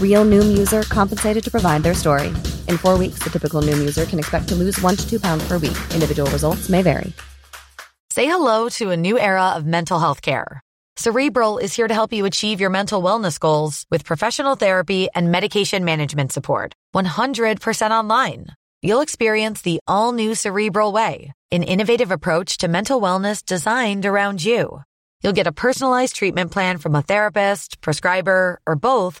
Real Noom user compensated to provide their story. In four weeks, the typical Noom user can expect to lose one to two pounds per week. Individual results may vary. Say hello to a new era of mental health care. Cerebral is here to help you achieve your mental wellness goals with professional therapy and medication management support. 100% online. You'll experience the all new Cerebral Way, an innovative approach to mental wellness designed around you. You'll get a personalized treatment plan from a therapist, prescriber, or both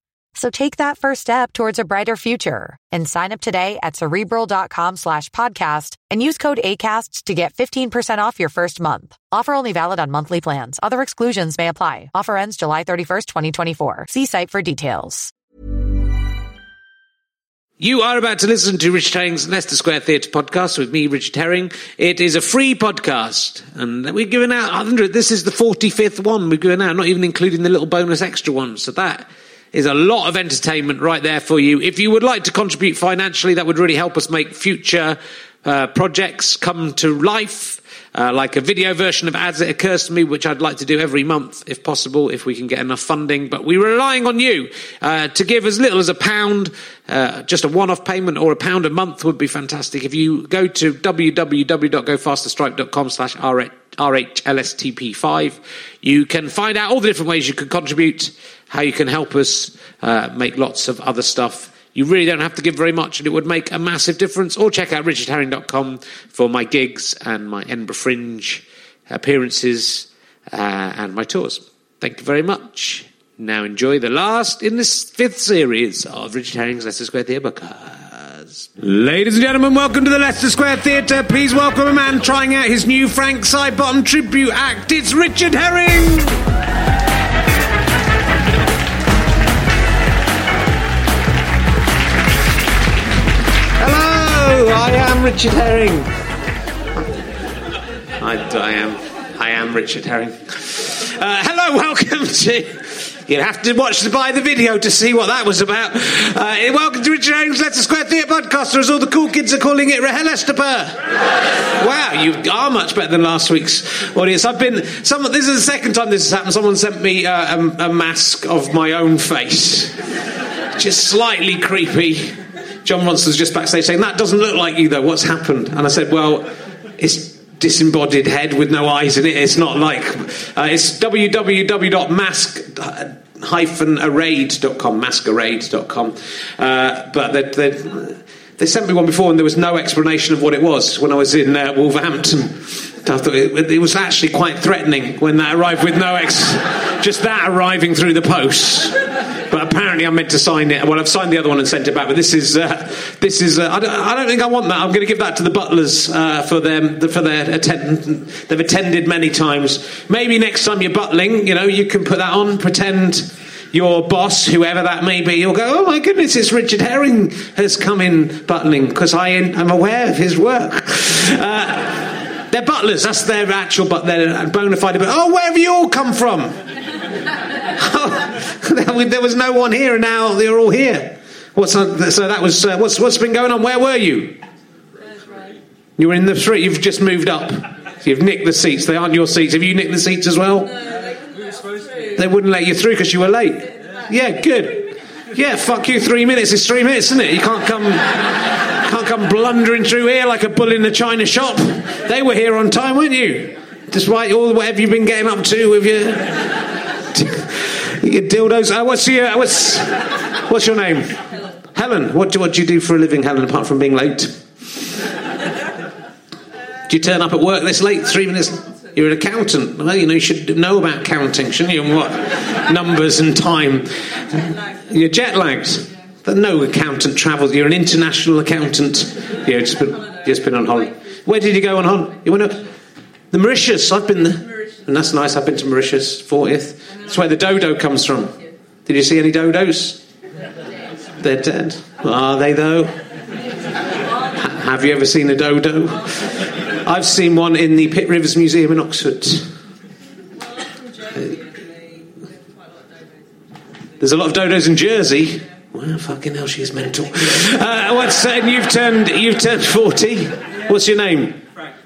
So take that first step towards a brighter future and sign up today at cerebral.com slash podcast and use code ACasts to get 15% off your first month. Offer only valid on monthly plans. Other exclusions may apply. Offer ends July 31st, 2024. See site for details. You are about to listen to Richard Herring's Leicester Square Theatre podcast with me, Richard Herring. It is a free podcast, and we're giving out 100. This is the 45th one we're giving out, not even including the little bonus extra ones. So that is a lot of entertainment right there for you. If you would like to contribute financially, that would really help us make future uh, projects come to life. Uh, like a video version of As It Occurs to Me, which I'd like to do every month if possible, if we can get enough funding. But we're relying on you uh, to give as little as a pound, uh, just a one off payment or a pound a month would be fantastic. If you go to www.gofasterstripe.com slash RHLSTP5, you can find out all the different ways you can contribute how you can help us uh, make lots of other stuff. You really don't have to give very much and it would make a massive difference. Or check out richardherring.com for my gigs and my Edinburgh Fringe appearances uh, and my tours. Thank you very much. Now enjoy the last in this fifth series of Richard Herring's Leicester Square Theatre Bookers. Ladies and gentlemen, welcome to the Leicester Square Theatre. Please welcome a man trying out his new Frank Sidebottom tribute act. It's Richard Herring! Richard Herring. I, I am. I am Richard Herring. Uh, hello, welcome to. You have to watch the buy the video to see what that was about. Uh, welcome to Richard Herring's Leicester Square Theatre podcast, or as all the cool kids are calling it, RHLSTP. Wow, you are much better than last week's audience. I've been. Someone, this is the second time this has happened. Someone sent me uh, a, a mask of my own face, just slightly creepy. Jon Ronson's just backstage saying, That doesn't look like you, though. What's happened? And I said, Well, it's disembodied head with no eyes in it. It's not like. Uh, it's www.mask-arrayed.com, masquerade.com. Uh, but they, they, they sent me one before and there was no explanation of what it was when I was in uh, Wolverhampton. I thought it, it, was actually quite threatening when that arrived with no ex. just that arriving through the post. But apparently, I'm meant to sign it. Well, I've signed the other one and sent it back. But this is uh, this is. Uh, I, don't, I, don't, think I want that. I'm going to give that to the butlers uh, for them for their attend. They've attended many times. Maybe next time you're butling, you know, you can put that on. Pretend your boss, whoever that may be, you'll go, oh my goodness, it's Richard Herring has come in butling because I am aware of his work. Uh, they're butlers. That's their actual, but they're bona fide. But oh, where have you all come from? there was no one here, and now they're all here. What's on, so that was uh, what's what's been going on? Where were you? You were in the street. You've just moved up. You've nicked the seats. They aren't your seats. Have you nicked the seats as well? They wouldn't let you through because you were late. Yeah, good. Yeah, fuck you. Three minutes is three minutes, isn't it? You can't come. Can't come blundering through here like a bull in a china shop. They were here on time, weren't you? Despite all whatever you've been getting up to with your, your dildos. Uh, what's your uh, what's what's your name? Helen. Helen. What do what do you do for a living, Helen? Apart from being late, do you turn up at work this late? Three minutes. You're an accountant. Well, you know you should know about counting, shouldn't you? And what numbers and time. You're jet lagged. But no accountant travels. You're an international accountant. Yeah, just been, just been on holiday. Where did you go on holiday? You went up the Mauritius. I've been there, and that's nice. I've been to Mauritius, 40th. That's where the dodo comes from. Did you see any dodos? They're dead. Are they though? Have you ever seen a dodo? I've seen one in the Pitt Rivers Museum in Oxford. There's a lot of dodos in Jersey. Well, fucking hell, she's mental. Uh, what's uh, you've turned you've turned forty. What's your name?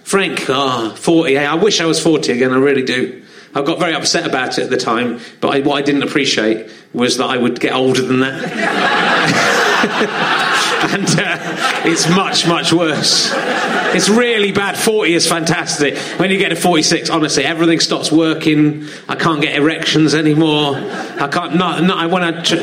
Frank. Ah, oh, forty. I wish I was forty again. I really do. I got very upset about it at the time, but I, what I didn't appreciate was that I would get older than that. and uh, it's much, much worse. It's really bad. 40 is fantastic. When you get to 46, honestly, everything stops working. I can't get erections anymore. I can't, not, I tr-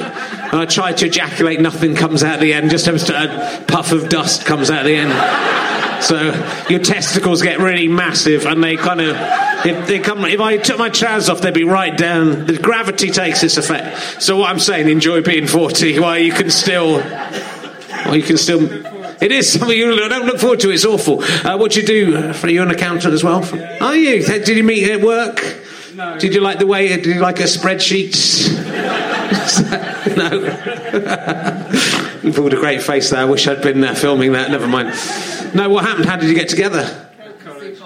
when I try to ejaculate, nothing comes out the end. Just a puff of dust comes out the end. So your testicles get really massive and they kind of, if they come, if I took my trousers off, they'd be right down. The gravity takes its effect. So what I'm saying, enjoy being 40 while you can still, while you can still it is something you don't look forward to. It's awful. Uh, what do you do? Are you an accountant as well? Are you? Did you meet at work? No. Did you like the way? Did you like a spreadsheet? no. pulled a great face there. I wish I'd been uh, filming that. Never mind. No, what happened? How did you get together? College.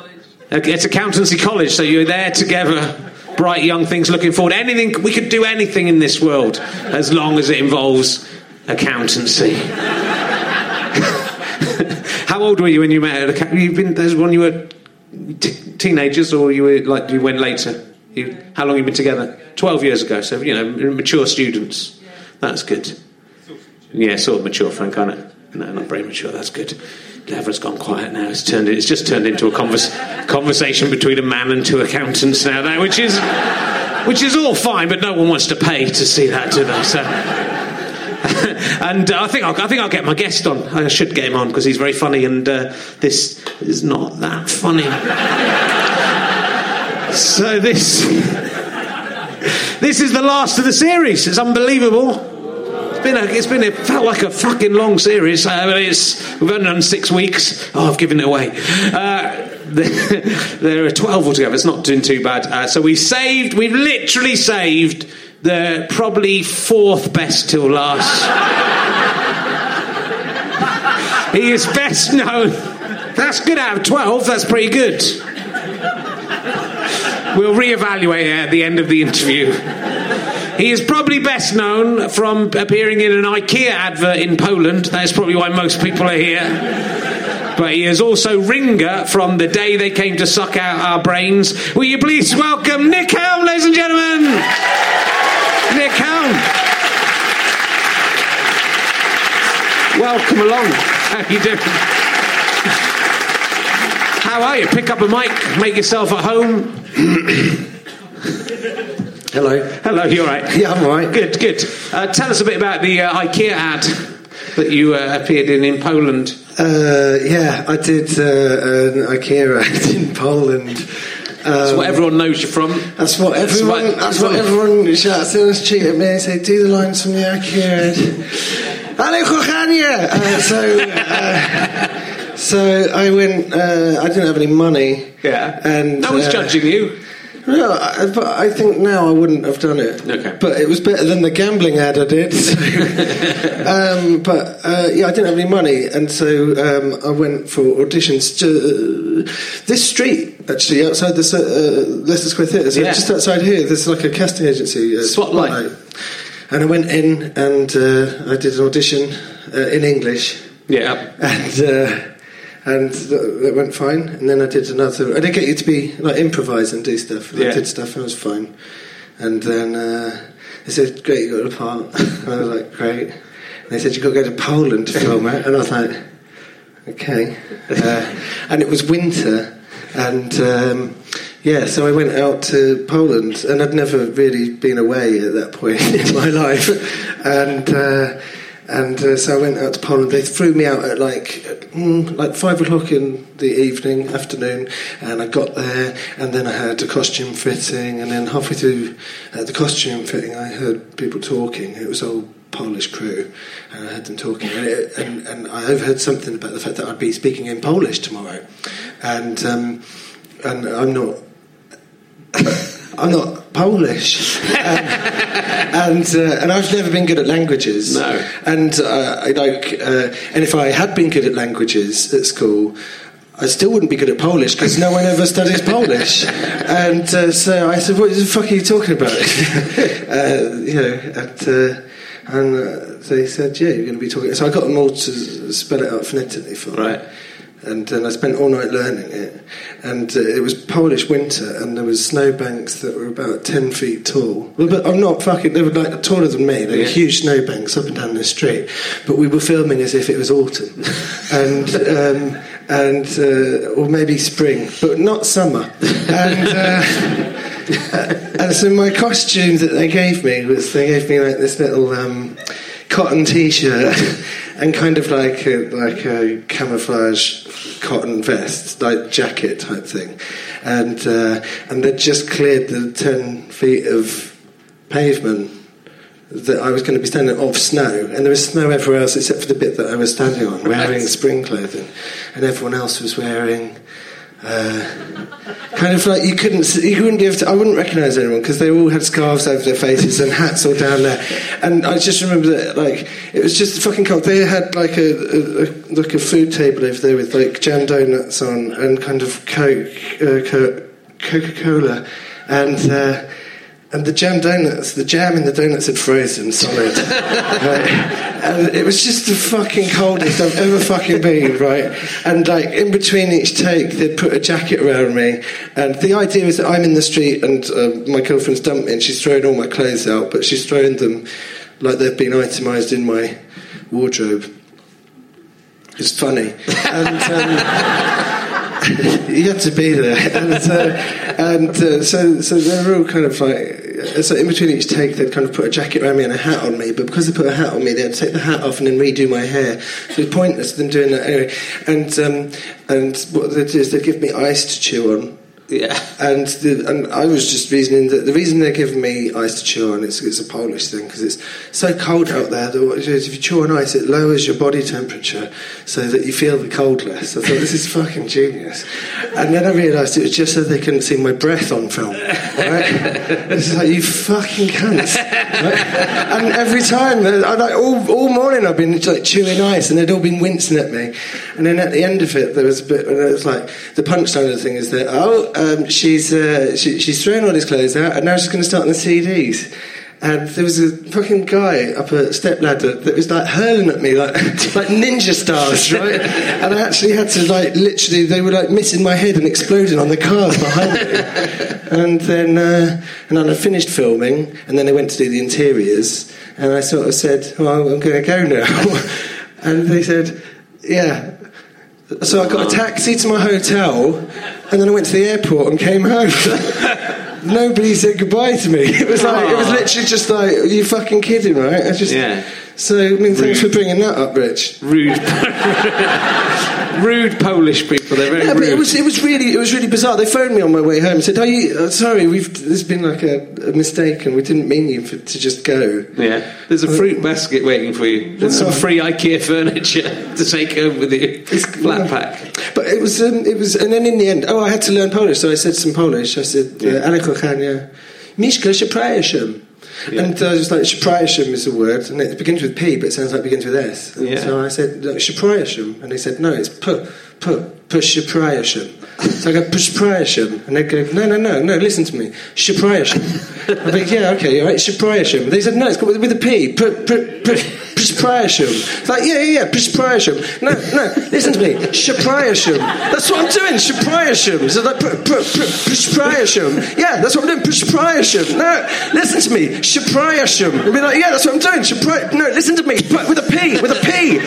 It's accountancy college, so you're there together bright young things looking forward. Anything we could do anything in this world as long as it involves accountancy. How old were you when you met her? You've been there's when you were t- teenagers, or you were like you went later. You, how long have you been together? Twelve years ago. So you know, mature students. That's good. Yeah, sort of mature, Frank, aren't it? No, not very mature. That's good. Everyone's gone quiet now. It's turned. It's just turned into a converse, conversation between a man and two accountants now. That which is, which is all fine, but no one wants to pay to see that, do they? So. and uh, I think I'll, I think I'll get my guest on. I should get him on because he's very funny, and uh, this is not that funny. so this this is the last of the series. It's unbelievable. It's been a, it's been a, felt like a fucking long series. Uh, it's, we've only done six weeks. Oh, I've given it away. Uh, there are 12 altogether. It's not doing too bad. Uh, so we saved, we've literally saved the probably fourth best till last. he is best known. That's good out of 12, that's pretty good. We'll reevaluate at the end of the interview. He is probably best known from appearing in an IKEA advert in Poland. That's probably why most people are here. But he is also Ringer from the day they came to suck out our brains. Will you please welcome Nick Helm, ladies and gentlemen? Nick Helm. Welcome along. How you doing? How are you? Pick up a mic, make yourself at home. Hello. Hello, you're right. Yeah, I'm all right. Good, good. Uh, tell us a bit about the uh, IKEA ad that you uh, appeared in in Poland. Uh, yeah, I did uh, an IKEA ad in Poland. That's Um, what everyone knows you from. That's what everyone. what- That's what everyone shouts in the street at me and say, "Do the lines from the IKEA ad." Hallo, kochanie! Uh, so, uh, so I went. Uh, I didn't have any money. Yeah. and no one's uh, judging you. No, I, but I think now I wouldn't have done it. Okay. But it was better than the gambling ad I did. So. um, but uh, yeah, I didn't have any money, and so um, I went for auditions. To, this street, actually, outside the uh, Leicester Square Theatre, so Yeah. just outside here, there's like a casting agency. Uh, Spotlight. And I went in and uh, I did an audition uh, in English Yeah. and uh, and th- that went fine. And then I did another. I did get you to be like improvise and do stuff. And Yeah. I did stuff and it was fine. And then uh, they said, "Great, you got a part." and I was like, "Great." And they said, "You got to go to Poland to film it." And I was like, "Okay." Uh, and it was winter, and. Um, yeah, so I went out to Poland, and I'd never really been away at that point in my life, and uh, and uh, so I went out to Poland. They threw me out at like mm, like five o'clock in the evening, afternoon, and I got there, and then I had a costume fitting, and then halfway through uh, the costume fitting, I heard people talking. It was all Polish crew, and I heard them talking, and, it, and, and I overheard something about the fact that I'd be speaking in Polish tomorrow, and um, and I'm not. I'm not Polish, um, and uh, and I've never been good at languages. No. and uh, I like, uh, and if I had been good at languages at school, I still wouldn't be good at Polish because no one ever studies Polish. And uh, so I said, "What the fuck are you talking about?" uh, you know, and. Uh, and uh, they said, "Yeah, you're going to be talking." So I got them all to spell it out phonetically for me Right. And then I spent all night learning it. And uh, it was Polish winter, and there was snowbanks that were about ten feet tall. Well, but I'm not fucking. They were like taller than me. They Yeah. were huge snowbanks up and down the street. But we were filming as if it was autumn, and um, and uh, or maybe spring, but not summer. And. Uh, and so my costume that they gave me was they gave me like this little um, cotton t-shirt and kind of like a, like a camouflage cotton vest, like jacket type thing, and uh, and they just cleared the ten feet of pavement that I was going to be standing off snow, and there was snow everywhere else except for the bit that I was standing on, wearing spring clothing, and everyone else was wearing. Uh, kind of like you couldn't, you wouldn't be able to. I wouldn't recognise anyone because they all had scarves over their faces and hats all down there. And I just remember that, like, it was just fucking cold. They had like a, a, a like a food table over there with like jam donuts on and kind of Coke, uh, Coca Cola, and. Uh, and the jam donuts, the jam in the donuts had frozen solid. right? And it was just the fucking coldest I've ever fucking been, right? And like in between each take, they'd put a jacket around me. And the idea is that I'm in the street and uh, my girlfriend's dumped me and she's thrown all my clothes out, but she's thrown them like they've been itemised in my wardrobe. It's funny. And. Um, you had to be there, and, uh, and uh, so so they were all kind of like so in between each take they'd kind of put a jacket around me and a hat on me, but because they put a hat on me, they'd take the hat off and then redo my hair. So it was pointless them doing that anyway. And um, and what they'd do is they'd give me ice to chew on. Yeah. And the, and I was just reasoning that the reason they're giving me ice to chew on is it's a Polish thing because it's so cold out there that if you chew on ice it lowers your body temperature so that you feel the cold less. I thought this is fucking genius. And then I realised it was just so they couldn't see my breath on film. Right? It's like you fucking cunts. And every time, like all, all morning I've been like chewing ice and they'd all been wincing at me. And then at the end of it there was a bit, and it was like the punchline of the thing is that oh um, she's uh, she, she's thrown all his clothes out, and now she's going to start on the CDs. And there was a fucking guy up a step ladder that was like hurling at me like like ninja stars, right? And I actually had to like literally they were like missing my head and exploding on the cars behind me. And then uh, and then I finished filming, and then they went to do the interiors, and I sort of said, "Well, I'm going to go now," and they said, "Yeah." So I got a taxi to my hotel, and then I went to the airport and came home. Nobody said goodbye to me. It was like it was literally just like, Are you fucking kidding, right? I just Yeah. So I mean, thanks for bringing that up, Rich. Rude, rude Polish people. They're very Yeah, but rude. it was it was really it was really bizarre. They phoned me on my way home and said, "Are you uh, sorry? We've there's been like a, a mistake and we didn't mean you for, to just go." yeah, there's a fruit basket waiting for you. There's some free IKEA furniture to take home with you. It's Flat pack. But it was, um, it was, and then in the end, oh, I had to learn Polish, so I said some Polish. I said, Yeah. uh, Miszka przepraszam. And I was like, przepraszam is a word, and it begins with P, but it sounds like it begins with S. And Yeah. So I said, "Look. And they said, no, it's P, P, P, przepraszam. So I go, przepraszam. And they go, no, no, no, no, listen to me. Przepraszam. I'm like, yeah, okay, all right, przepraszam. They said, no, it's got with, a P. Przepraszam. Like, yeah, yeah, yeah. No, no, listen to me. Przepraszam. That's what I'm doing, przepraszam. So like, przepraszam. Yeah, that's what I'm doing, przepraszam. No, listen to me. Przepraszam. And be like, yeah, that's what I'm doing. No, listen to me. With a P, with a P.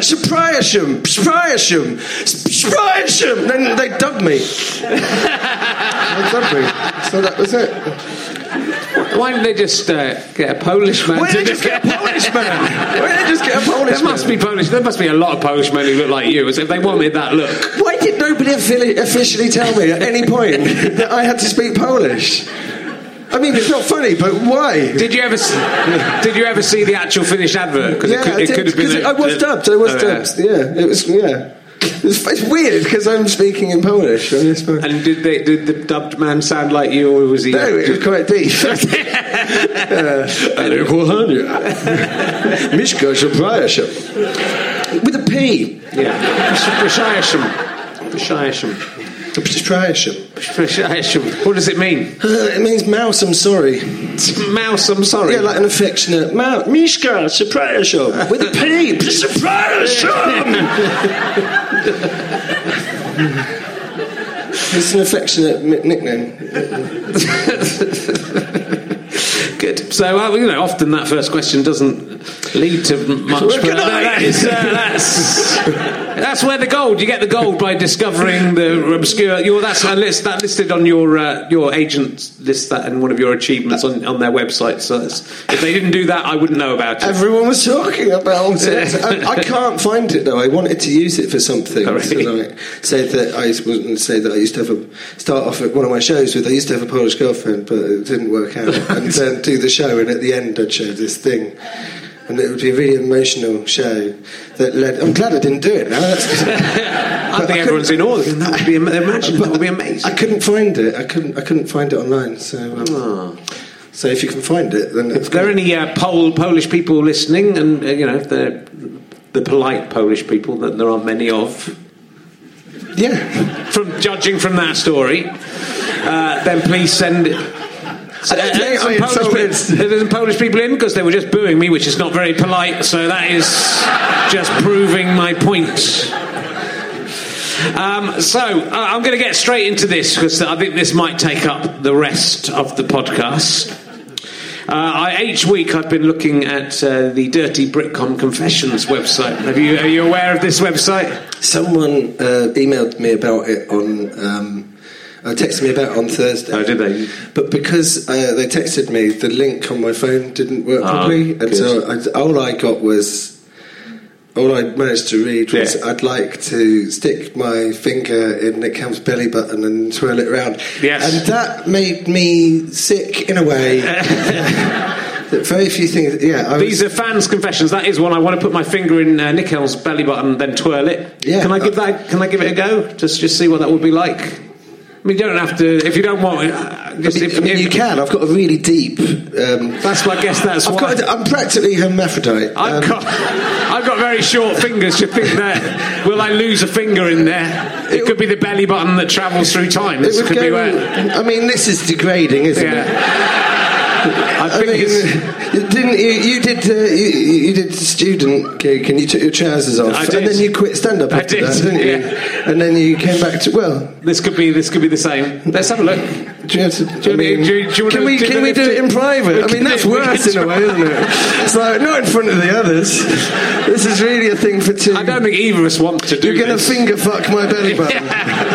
P- Przepraszam. Przepraszam. Przepraszam. Then they dubbed me. they dubbed me. So that was it. Why didn't they just uh, get a Polish man? Why to did they just get a Polish man? Why did they just get a Polish man? There must be Polish. There must be a lot of Polish men who look like you. As if they wanted that look. Why did nobody officially tell me at any point that I had to speak Polish? I mean, it's not funny, but why? Did you ever? s- Did you ever see the actual finished advert? Because yeah, it, could, it could have been. 'cause a- I was dubbed. I was Oh, dubbed. Yeah, it was. Yeah, it's, it's weird because I'm speaking in Polish. on this phone. And did, they, did the dubbed man sound like you, or was he? no, it was quite deep. Ale kochanie. Miszka przepraszam. With a P. Yeah. Przepraszam. Przepraszam. Przepraszam. What does it mean? Uh, it means mouse, I'm sorry. Mouse, I'm sorry. Yeah, like an affectionate mouse. Mishka, przepraszam. With a P. Przepraszam. it's an affectionate mi- nickname. Good. So, uh, you know, often that first question doesn't lead to much. Well, But that- that is, uh, that's, that's where the gold. You get the gold by discovering the obscure. Your, that's a list that listed on your uh, your agent list that in one of your achievements on, on their website. So it's, if they didn't do that, I wouldn't know about it. Everyone was talking about it. I, I can't find it though. I wanted to use it for something. Really? So say that I used to say that I used to have a start off at one of my shows with I used to have a Polish girlfriend, but it didn't work out. and then do the show, and at the end I'd show this thing. And it would be a really emotional show that led. I'm glad I didn't do it now. That's I think everyone's in awe. That would be imagine that would be amazing. I couldn't find it. I couldn't. I couldn't find it online. So, um, so if you can find it, then if there Are any uh, Pol- Polish people listening? And uh, you know, if they're the polite Polish people that there aren't many of. yeah. from judging from that story, uh, then please send it. So, don't uh, some Polish, insulted- pe- there's some Polish people in because they were just booing me, which is not very polite. So that is just proving my point. Um, so uh, I'm going to get straight into this because I think this might take up the rest of the podcast. Uh, I, each week I've been looking at uh, the Dirty Britcom Confessions website. Have you, are you aware of this website? Someone uh, emailed me about it on. Um, uh, texted me about on Thursday. Oh, did they? But because uh, they texted me, the link on my phone didn't work Ah, properly, and good. so I, all I got was. All I managed to read was, Yeah. "I'd like to stick my finger in Nick Helm's belly button and twirl it around." Yes. and that made me sick in a way. that very few things. Yeah, I These was, are fans' confessions. That is one. I want to put my finger in uh, Nick Helm's belly button, and then twirl it. Yeah. Can I give that? Can I give it a go? Just just see what that would be like. I mean, you don't have to if you don't want. Uh, just I mean, if, I mean, if- you can. I've got a really deep. Um, That's I guess that's I've why. got. A, I'm practically hermaphrodite. I've Um, got, I've got very short fingers. You think that will I lose a finger in there? It could be the belly button that travels through time. This could go. be where. I mean, this is degrading, isn't it? Yeah. I I think mean, it's. didn't you? You did. Uh, you, you did student gig, and you took your trousers off, I and then you quit stand up I after did, that, didn't you? yeah. And then you came back to well. This could be. This could be the same. Let's have a look. Do you to, Do you I mean, do you- do you can we do can we do it in private? I mean, that's worse in a way, isn't it? It's like not in front of the others. This is really a thing for two. I don't think either of us want to do You're going to finger fuck my belly button.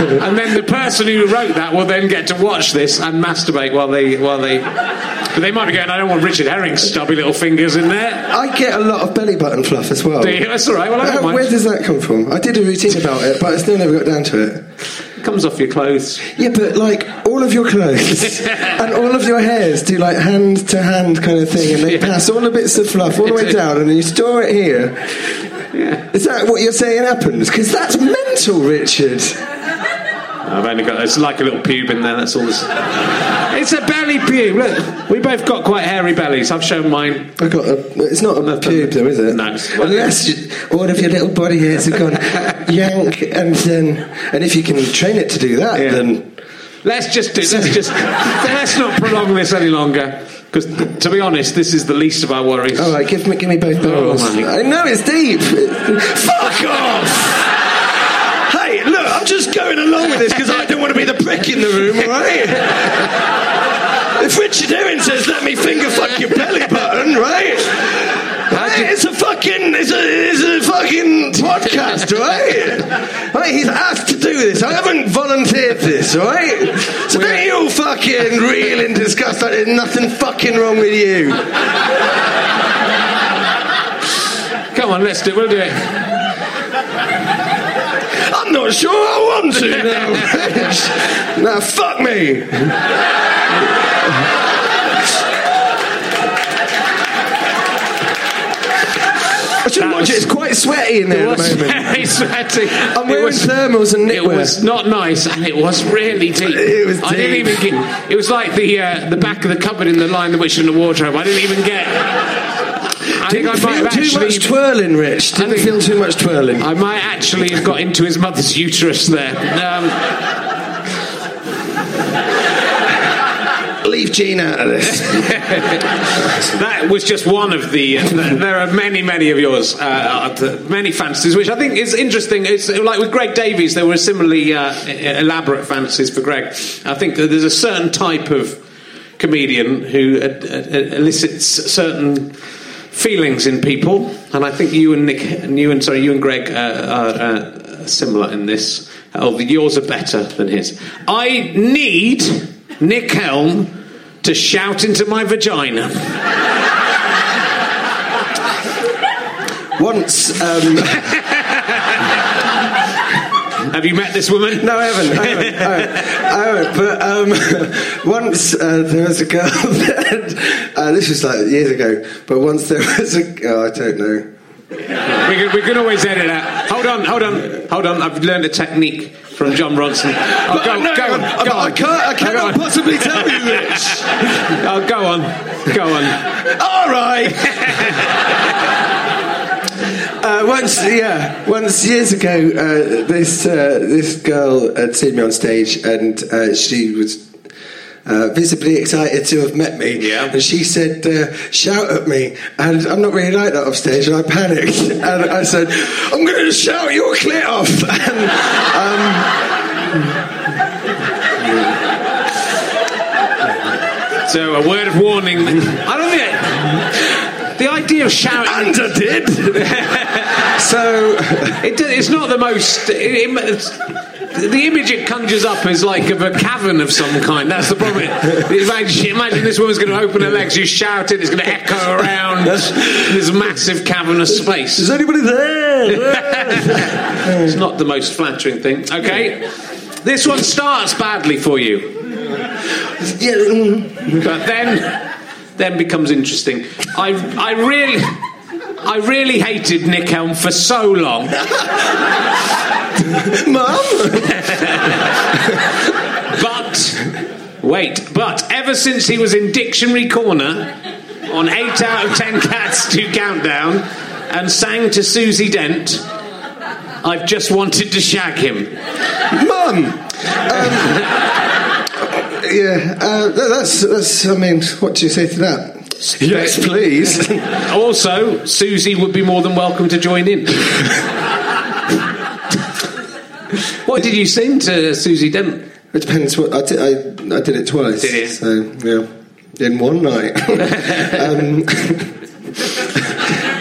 and then the person who wrote that will then get to watch this and masturbate while they while they. But they might be going. I don't want Richard Herring's stubby little fingers in there. I get a lot of belly button fluff as well. Do you? That's all right. Well, I don't How- mind. Where does that come from? I did a routine about it, but I still never got down to it. It comes off your clothes. Yeah, but like all of your clothes and all of your hairs do like hand to hand kind of thing, and they Yeah. pass all the bits of fluff all the way down, and then you store it here. Yeah. Is that what you're saying happens? Because that's mental, Richard. I've only got. It's like a little pube in there. That's all. This, it's a belly pube. Look, we both got quite hairy bellies. I've shown mine. I got a. It's not a pube, though, is it? No, it's- Unless you, all of your little body hairs have gone yank, and then, and if you can train it to do that, Yeah. then Let's just do. Let's just. let's not prolong this any longer. Because to be honest, this is the least of our worries. all right, give me, give me both barrels. Oh, my. I know it's deep. Fuck off. Hey, look, I'm just going along with this because I don't want to be the prick in the room, all right? If Richard Herring says, let me finger fuck your belly button, right? Hey, it's a fucking, it's a, it's a fucking podcast, right? Right, he's asked to do this. I haven't volunteered this, right? So don't you all fucking reel in disgust like there's nothing fucking wrong with you. Come on, let's do. it. We'll do it. I'm not sure I want to now. now, fuck me. I shouldn't That watch it. It's quite sweaty in there at the moment. very sweaty. I'm wearing was- thermals and knitwear. It was not nice, and it was really deep. It was deep. I didn't even get. It was like the uh, the back of the cupboard in the Lion, the Witch, and the Wardrobe. I didn't even get. I think I might feel have too actually. much twirling, Rich. Didn't think- feel too much twirling. I might actually have got into his mother's uterus there. Um, Leave Gene out of this. that was just one of the. there are many, many of yours, uh, uh, many fantasies, which I think is interesting. It's like with Greg Davies, there were similarly uh, elaborate fantasies for Greg. I think that there's a certain type of comedian who uh, uh, elicits certain feelings in people, and I think you and Nick, and you and sorry, you and Greg uh, are uh, similar in this. Oh, yours are better than his. I need Nick Helm to shout into my vagina. Once, um, Have you met this woman? No, I haven't. I haven't. I haven't. I haven't. But um, once uh, there was a girl. That, uh, this was like years ago. But once there was a. Oh, I don't know. We can, we can always edit that. Hold on, hold on, hold on. I've learned a technique from Jon Ronson. Oh, But, go, no, go on, I, go I on. can't. I cannot possibly tell you this. Oh, go on, go on. All right. Uh, once, yeah, once years ago, uh, this uh, this girl had seen me on stage, and uh, she was uh, visibly excited to have met me. Yeah. And she said, uh, "Shout at me," and I'm not really like that off stage, and I panicked, and I said, "I'm going to shout your clit off," and. Um, So, a word of warning. I don't think the idea of shouting. and I did. so It, it's not the most. It, it- it's- the image it conjures up is like of a cavern of some kind. That's the problem. Imagine, imagine this woman's going to open her legs, you shout it, it's going to echo around this massive cavernous space. is anybody there? It's not the most flattering thing. Okay, this one starts badly for you, but then then becomes interesting. I I really I really hated Nick Helm for so long. Mum? But wait, but ever since he was in Dictionary Corner on eight out of ten cats to countdown and sang to Susie Dent, I've just wanted to shag him. Mum! Um, yeah, uh, that's, that's, I mean, what do you say to that? Yes, please. Also, Susie would be more than welcome to join in. what did you sing to Susie Dent? It depends what I did. I, I did it twice. Did you? So yeah, in one night. um,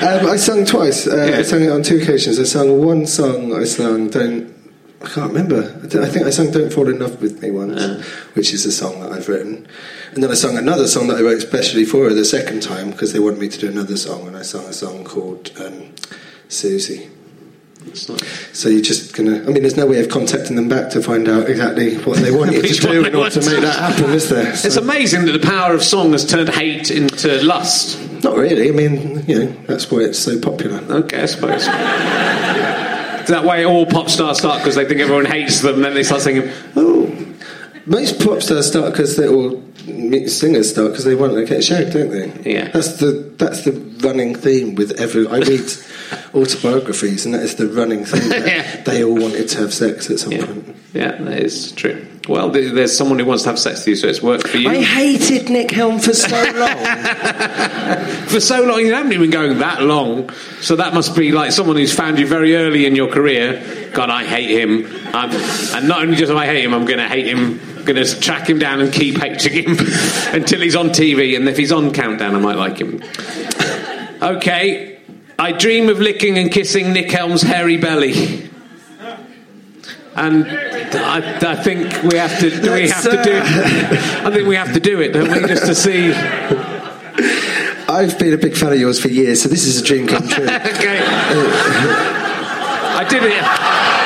um, I sung twice. Uh, I sang it on two occasions. I sung one song. I sung "Don't." I can't remember. I thi- I think I sung "Don't Fall in Love with Me" once, which is a song that I've written. And then I sung another song that I wrote especially for her the second time because they wanted me to do another song, and I sung a song called um, "Susie." So you're just gonna. I mean, there's no way of contacting them back to find out exactly what they want you to do in order to make that happen, is there? It's amazing that the power of song has turned hate into lust. not really. I mean, you know, that's why it's so popular. Okay, I suppose. that way all pop stars start because they think everyone hates them, and then they start singing, oh. Most pop stars start because they all singers start because they want to get shagged, don't they? Yeah. That's the that's the running theme with every. I read autobiographies, and that is the running theme. that Yeah. They all wanted to have sex at some Yeah, point. yeah, that is true. Well, there's someone who wants to have sex with you, so it's worked for you. I hated Nick Helm for so long. for so long, you haven't even going that long. So that must be like someone who's found you very early in your career. God, I hate him. Um, and not only just I hate him, I'm going to hate him. Going to track him down and keep hating him until he's on TV. And if he's on Countdown, I might like him. Okay, I dream of licking and kissing Nick Helm's hairy belly. And I, I think we have to. Do we have to do? Uh, I think we have to do it, don't we? Just to see. I've been a big fan of yours for years, so this is a dream come true. okay. I did it.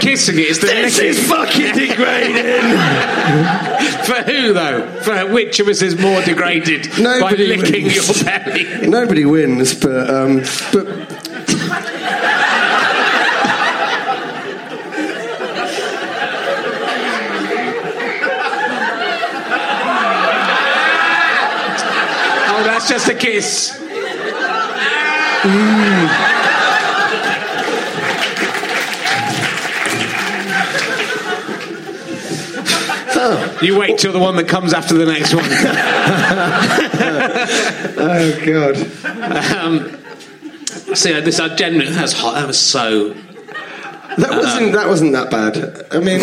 Kissing it. It's the this is fucking degrading. For who though? For which of us is more degraded Nobody by licking wins. your belly? Nobody wins, but um, but Oh, that's just a kiss. You wait till the one that comes after the next one. oh god. Um, so yeah, uh, this uh, I genuinely that's hot. That was so. That uh, wasn't that wasn't that bad. I mean,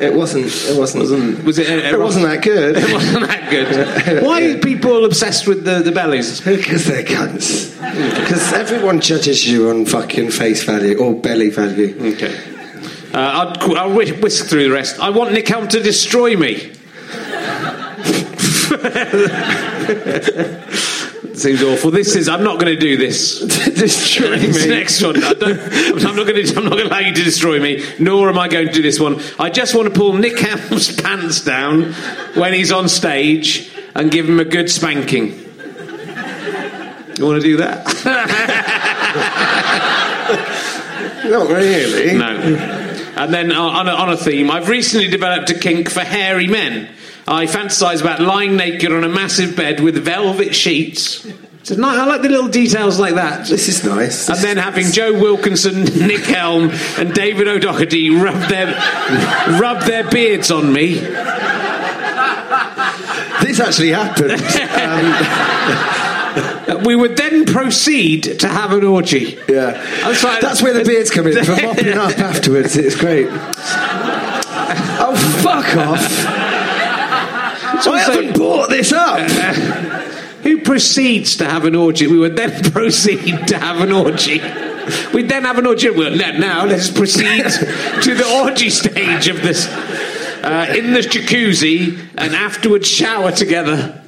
it wasn't. It wasn't. Wasn't was it? it wasn't that good. It wasn't that good. Why are people obsessed with the, the bellies? Because they're cunts. Because everyone judges you on fucking face value or belly value. Okay. Uh, I'll, I'll whi- whisk through the rest. I want Nick Helm to destroy me. Seems awful. This is. I'm not going to do this. Destroy This me. next one. I I'm not going to. I'm not going to allow you to destroy me. Nor am I going to do this one. I just want to pull Nick Helm's pants down when he's on stage and give him a good spanking. You want to do that? Not really. No. And then uh, on a, on a theme, I've recently developed a kink for hairy men. I fantasise about lying naked on a massive bed with velvet sheets. So ni- I like the little details like that. This is nice. And then having Joe Wilkinson, Nick Helm, and David O'Doherty rub their rub their beards on me. this actually happened. We would then proceed to have an orgy. yeah. That's where the beards come in for mopping up afterwards. It's great. Oh, fuck off. So I haven't bought this up. Who proceeds to have an orgy? We would then proceed to have an orgy. We'd then have an orgy. Well, now, now let's proceed to the orgy stage of this. Uh, in the jacuzzi and afterwards shower together.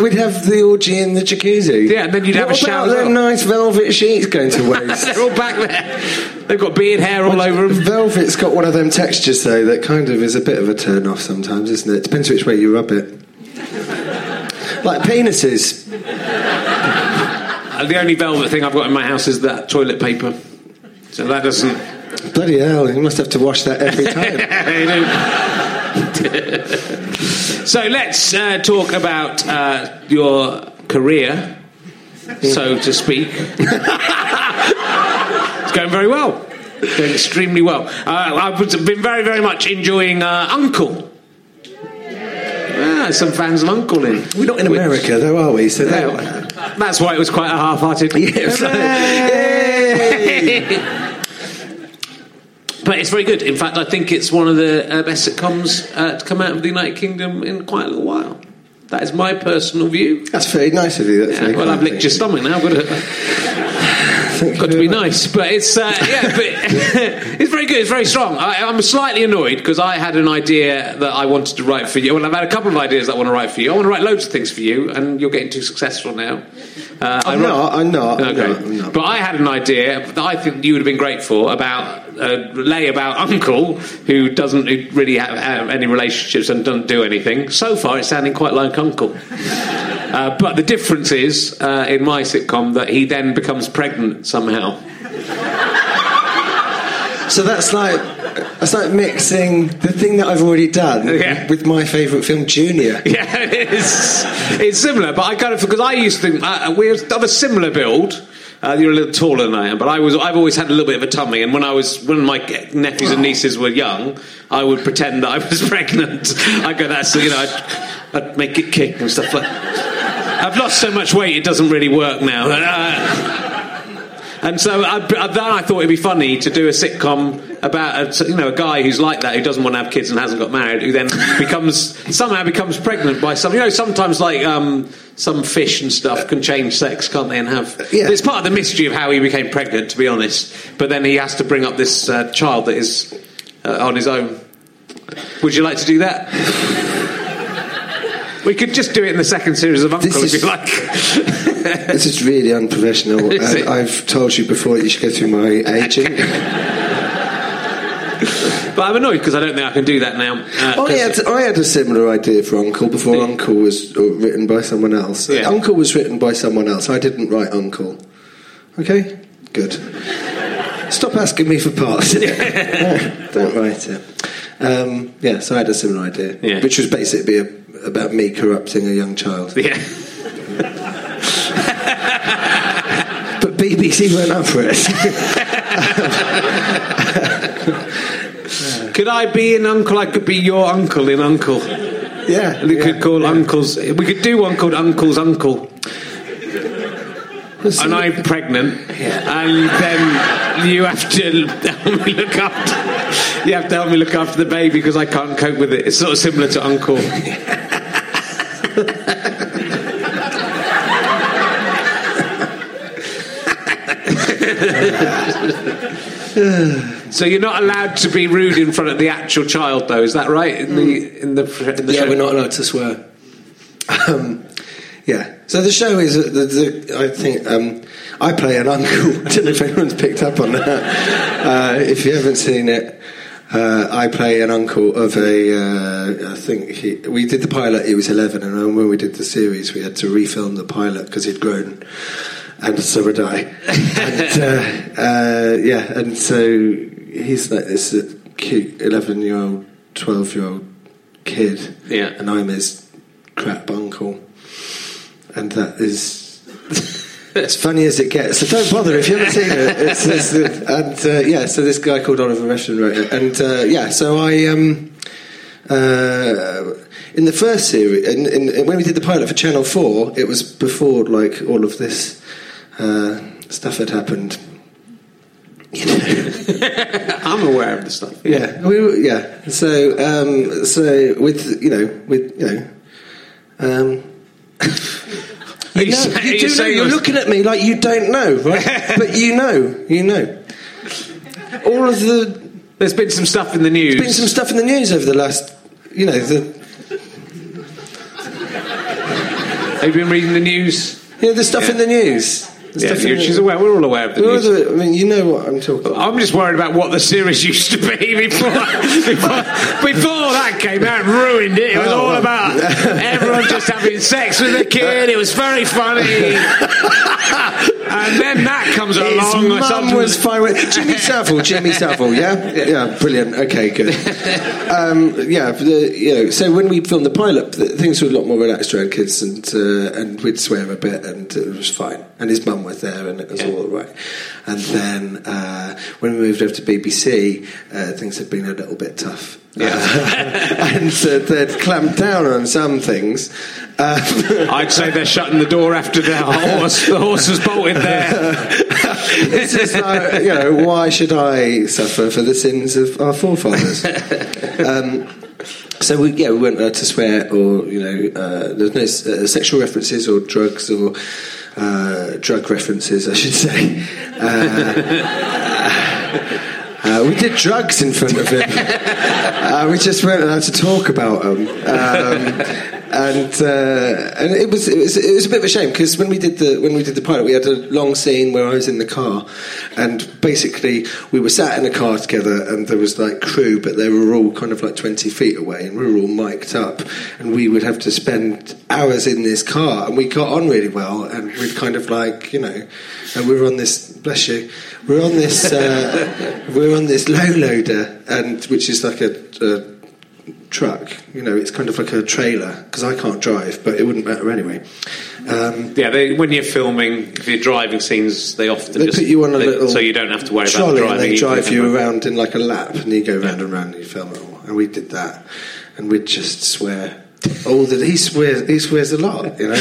We'd have the orgy in the jacuzzi. Yeah, and then you'd have what a shower about them nice velvet sheets going to waste? They're all back there. They've got beard hair all over them. Velvet's got one of them textures though that kind of is a bit of a turn off sometimes, isn't it? Depends which way you rub it. Like penises. Uh, the only velvet thing I've got in my house is that toilet paper. So that doesn't. Bloody hell, you must have to wash that every time. so let's uh, talk about uh, your career, so to speak. it's going very well. Going extremely well. Uh, I've been very, very much enjoying uh, Uncle. Ah, some fans of Uncle in. We're not in America, though, are we? So that, That's why it was quite a half-hearted. Yeah, it was like, But it's very good. In fact, I think it's one of the uh, best sitcoms uh, to come out of the United Kingdom in quite a little while. That is my personal view. that's very nice of you. That's Yeah, well, I've licked your stomach now. I've got to, got to be much. nice, but it's uh, yeah, but it's very good. It's very strong. I, I'm slightly annoyed because I had an idea that I wanted to write for you. Well, I've had a couple of ideas that I want to write for you. I want to write loads of things for you, and you're getting too successful now. Uh, I I'm wrote- not, I'm not, I'm not, I'm not. But I had an idea that I think you would have been great for about a lay about Uncle, who doesn't really have, have any relationships and doesn't do anything. So far, it's sounding quite like Uncle. Uh, but the difference is uh, in my sitcom that he then becomes pregnant somehow. So that's like that's like mixing the thing that I've already done Yeah. with my favourite film, Junior. Yeah, it's it's similar, but I kind of because I used to think uh, we're of a similar build. Uh, you're a little taller than I am, but I was. I've always had a little bit of a tummy, and when I was when my nephews and nieces were young, I would pretend that I was pregnant. I go, that's you know, I'd, I'd make it kick and stuff like. I've lost so much weight; it doesn't really work now. Uh, and so I, then I thought it'd be funny to do a sitcom about a, you know a guy who's like that who doesn't want to have kids and hasn't got married who then becomes somehow becomes pregnant by some you know sometimes like um, some fish and stuff can change sex can't they and have Yeah. it's part of the mystery of how he became pregnant to be honest. But then he has to bring up this uh, child that is uh, on his own. Would you like to do that we could just do it in the second series of Uncle This if you like. This is really unprofessional. Is and? I've told you before you should go through my agent. But I'm annoyed because I don't think I can do that now. Uh, I had, I had a similar idea for Uncle before Uncle was uh, written by someone else. Yeah. Uncle was written by someone else. I didn't write Uncle. Okay? Good. Stop asking me for parts. Don't write it. Um, yeah, so I had a similar idea, Yeah. which was basically a, about me corrupting a young child. yeah. But BBC went up for it. Could I be an uncle? I could be your uncle in Uncle. yeah. We yeah, could call yeah. uncles. We could do one called Uncle's Uncle. And I'm pregnant, and then you have to help me look after. You have to help me look after the baby because I can't cope with it. It's sort of similar to Uncle. so you're not allowed to be rude in front of the actual child, though. Is that right? In the in the, in the Yeah, show? we're not allowed to swear. Um, yeah. So the show is, uh, the, the, I think, um, I play an uncle. I don't know if anyone's picked up on that. Uh, if you haven't seen it, uh, I play an uncle of a, uh, I think he, we did the pilot, he was 11, and when we did the series, we had to refilm the pilot because he'd grown. And so would I. and, uh, uh, yeah, and so he's like this uh, cute 11 year old, 12 year old kid. Yeah. And I'm his crap uncle. And that is as funny as it gets. So don't bother if you haven't seen it. It's, it's, and uh, yeah, so this guy called Oliver Refson wrote it. And uh, yeah, so I. Um, uh, in the first series, in, in, when we did the pilot for Channel Four, it was before like all of this uh, stuff had happened. You know, I'm aware of the stuff. yeah, we were, yeah. So, um, so with you know, with you know, um, you, know, say- are you do know. You're was- looking at me like you don't know, right? but you know, you know. All of the There's been some stuff in the news. There's been some stuff in the news over the last, you know, the Have you been reading the news? you know the stuff Yeah. in the news. Yeah, she's aware. We're all aware of the news. I mean, you know what I'm talking about. I'm just worried about what the series used to be before before, before that came out and ruined it. It was Oh, all about everyone just having sex with a kid. It was very funny. and then that comes His along. or mum was fine with Jimmy Savile. Jimmy Savile, yeah, yeah, brilliant. Okay, good. Um, yeah, the, you know, so when we filmed the pilot, th- things were a lot more relaxed around kids, and uh, and we'd swear a bit, and it was fine. And his mum was there, and it was all right. And then uh, when we moved over to BBC, uh, things had been a little bit tough. Yeah. and uh, they'd clamped down on some things. Um, I'd say they're shutting the door after the horse. The horse was bolted there. it's just like, you know, why should I suffer for the sins of our forefathers? um, so we, yeah, we weren't allowed to swear or, you know, uh, there's no uh, sexual references or drugs or uh, drug references, I should say. Uh, uh, we did drugs in front of him. uh, we just weren't allowed to talk about them. Um, and uh, and it was, it was it was a bit of a shame because when we did the when we did the pilot, we had a long scene where I was in the car, and basically we were sat in a car together, and there was like crew, but they were all kind of like twenty feet away, and we were all mic'd up, and we would have to spend hours in this car, and we got on really well, and we'd kind of like you know, and we were on this bless you, we're on this uh, we're on this low loader, and which is like a. a truck you know it's kind of like a trailer because i can't drive but it wouldn't matter anyway. Um, Yeah, they, when you're filming, if you're driving scenes, they often they just put you on a they- little so you don't have to worry about driving. and they drive you around in like a lap and you go round and round and you film it all. And we did that. And we'd just swear all that he swears he swears a lot you know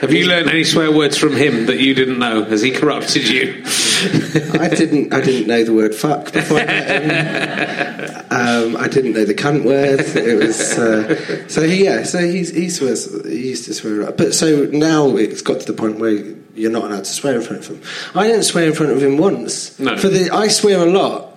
Have you learned any swear words from him that you didn't know? Has he corrupted you? I didn't. I didn't know the word "fuck" before I met him. Um, I didn't know the cunt word. It was uh, so he. Yeah. So he's, he swears. He used to swear a lot. But so now it's got to the point where you're not allowed to swear in front of him. I didn't swear in front of him once. No. For the I swear a lot.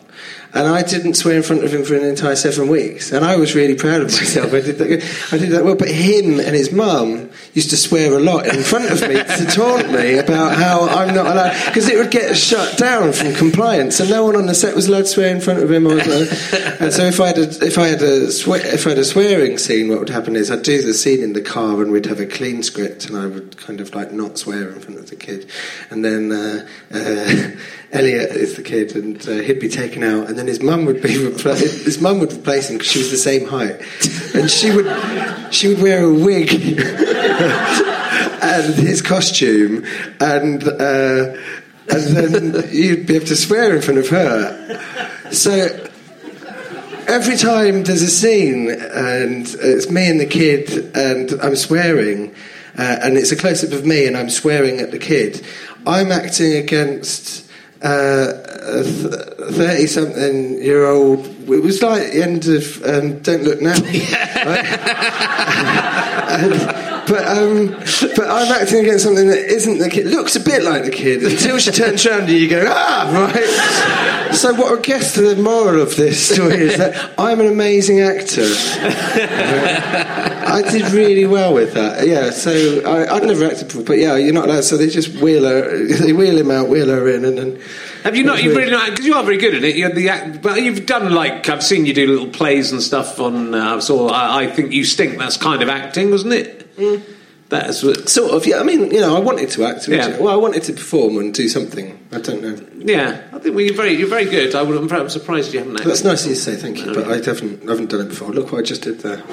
And I didn't swear in front of him for an entire seven weeks, and I was really proud of myself. I did that. I did that well. But him and his mum used to swear a lot in front of me to taunt me about how I'm not allowed because it would get shut down from compliance, and no one on the set was allowed to swear in front of him. Or, and so if I had a, if I had a swe- if I had a swearing scene, what would happen is I'd do the scene in the car, and we'd have a clean script, and I would kind of like not swear in front of the kid, and then uh, uh, Elliot is the kid, and uh, he'd be taken out, and then his mum would be repla- his mum would replace him because she was the same height, and she would she would wear a wig and his costume, and uh, and then you'd be able to swear in front of her. So every time there's a scene and it's me and the kid and I'm swearing uh, and it's a close up of me and I'm swearing at the kid, I'm acting against uh, a thirty something year old. It was like the end of um, Don't Look Now. And- but um, but I'm acting against something that isn't the kid. Looks a bit like the kid until she turns around and you go ah right. So what I guess the moral of this story is that I'm an amazing actor. I did really well with that. Yeah. So I, I'd never acted before, but yeah, you're not allowed. So they just wheel her, they wheel him out, wheel her in, and then. Have you not? You've really not because you are very good at it. You're the act, but you've done like I've seen you do little plays and stuff on. Uh, so I, I think you stink. That's kind of acting, wasn't it? That's what. Sort of, yeah. I mean, you know, I wanted to act. Yeah. Well, I wanted to perform and do something. I don't know. Yeah, I think well, you're very, you're very good. I would, I'm, very- I'm surprised you haven't acted. That's nice of you to say, thank you. But I haven't, I haven't done it before. Look what I just did there.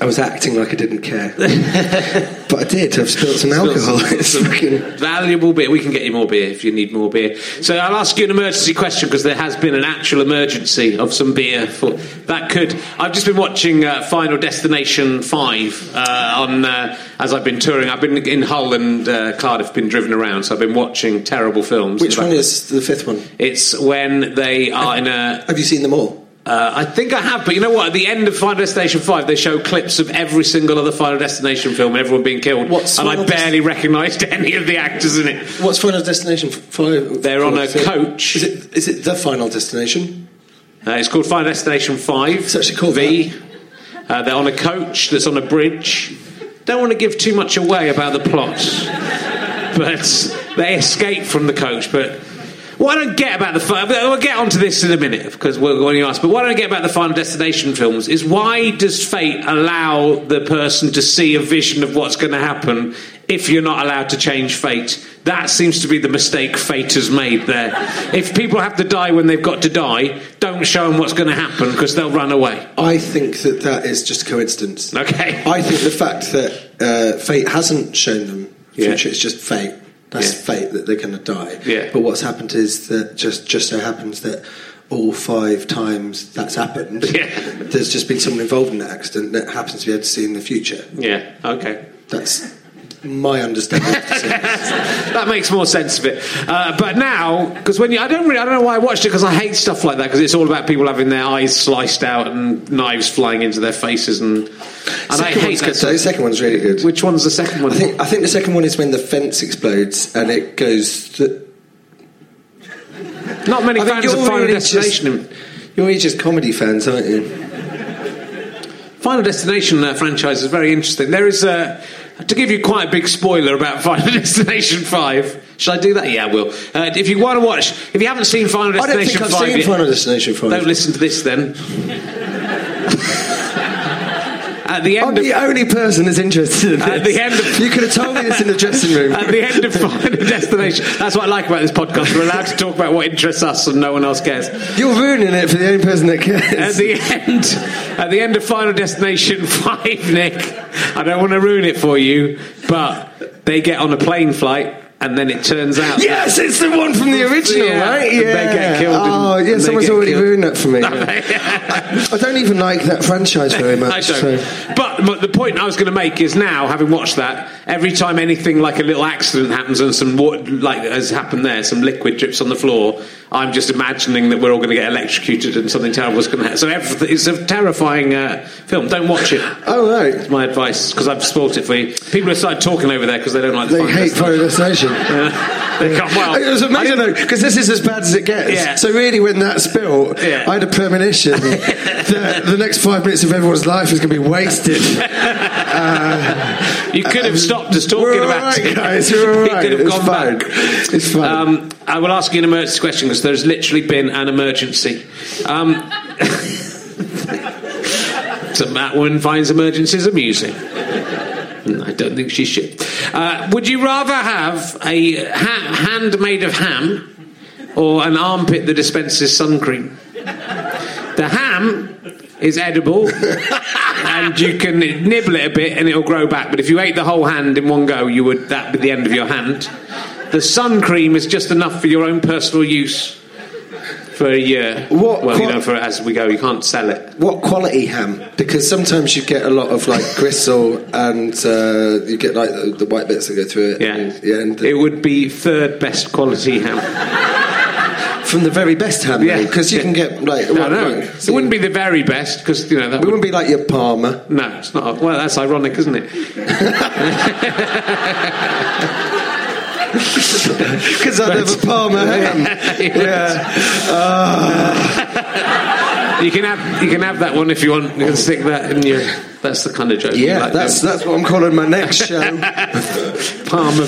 I was acting like I didn't care, but I did. I've spilled some alcohol. It's fucking. Valuable beer. We can get you more beer if you need more beer. So I'll ask you an emergency question because there has been an actual emergency of some beer. For that could. I've just been watching uh, Final Destination Five uh, on uh, as I've been touring. I've been in Hull and uh, Cardiff, been driven around, so I've been watching terrible films. Which one is the fifth one? It's when they are in a. Have you seen them all? Uh, I think I have, but you know what? At the end of Final Destination 5, they show clips of every single other Final Destination film and everyone being killed. What's and I barely recognised any of the actors in it. What's Final Destination Five? They're on a coach. Is it? Is it the Final Destination? Uh, it's called Final Destination 5. It's actually called V. Uh, they're on a coach that's on a bridge. don't want to give too much away about the plot, but they escape from the coach. But what I don't get about the fi- we'll get onto this in a minute because we're going to ask. But what I don't get about the Final Destination films is why does fate allow the person to see a vision of what's going to happen if you're not allowed to change fate? That seems to be the mistake fate has made there. If people have to die when they've got to die, don't show them what's going to happen because they'll run away. I think that that is just coincidence. Okay. I think the fact that uh, fate hasn't shown them Yeah. future, it's just fate. That's Yeah. fate that they're going to die. Yeah. But what's happened is that just just so happens that all five times that's happened, Yeah. there's just been someone involved in that accident that happens to be able to see in the future. Yeah. Okay. That's my understanding. that makes more sense of it. Uh, but now, because when you, I don't really, I don't know why I watched it because I hate stuff like that because it's all about people having their eyes sliced out and knives flying into their faces and and I hate that. though. The second one's really good. Which one's the second one? I think I think the second one is when the fence explodes and it goes. Th- Not many I fans you're of Final really Destination. just- You're just comedy fans, aren't you? Final Destination uh, franchise is very interesting. There is a. To give you quite a big spoiler about Final Destination 5, should I do that? Yeah, I will. Uh, if you want to watch, if you haven't seen Final Destination I don't think I've seen yet- Final Destination 5. don't listen to this then. At the I'm of the only person that's interested in this. At the end of- you could have told me this in the dressing room. At the end of Final Destination. That's what I like about this podcast. We're allowed to talk about what interests us and no one else cares. You're ruining it for the only person that cares. At the end, at the end of Final Destination 5, Nick, I don't want to ruin it for you, but they get on a plane flight and then it turns out. yes, it's the one from the original, Yeah, right? and Yeah. they get killed oh, yeah, someone's already killed. ruined that for me. I don't even like that franchise very much. I don't. so- But, but the point I was going to make is now, having watched that, every time anything like a little accident happens and some water, like has happened there, some liquid drips on the floor, I'm just imagining that we're all going to get electrocuted and something terrible is going to happen. So everything, it's a terrifying uh, film. Don't watch it. Oh, right. That's my advice because I've spoilt it for you. People have started talking over there because they don't like the They hate Final They can't, well, it was amazing though, because this is as bad as it gets. Yeah. So really, when that spilled, Yeah. I had a premonition that the next five minutes of everyone's life is going to be wasted. You could have stopped us talking about right, it. guys. We're all You could have It's gone fine. back. It's fine. Um, I will ask you an emergency question because there's literally been an emergency. Um, so Matt Woman finds emergencies amusing. I don't think she should. Uh, would you rather have a ha- hand made of ham or an armpit that dispenses sun cream? The ham is edible and you can nibble it a bit and it'll grow back. But if you ate the whole hand in one go, you would that be the end of your hand. The sun cream is just enough for your own personal use for a year. What- well, you know, for as we go, you can't sell it. what quality ham? Because sometimes you get a lot of like gristle, and uh, you get like the, the white bits that go through it. Yeah, and, yeah, and it would be third best quality ham. from the very best ham. Yeah. because you can get like. No, no, like, it wouldn't be the very best because you know that It would wouldn't be like your Parma. No, it's not. Well, that's ironic, isn't it? Because I'd have a Parma ham. yeah. You can have you can have that one if you want. You can stick that in your. That's the kind of joke. Yeah, like, that's that's what I'm calling my next show. you? palm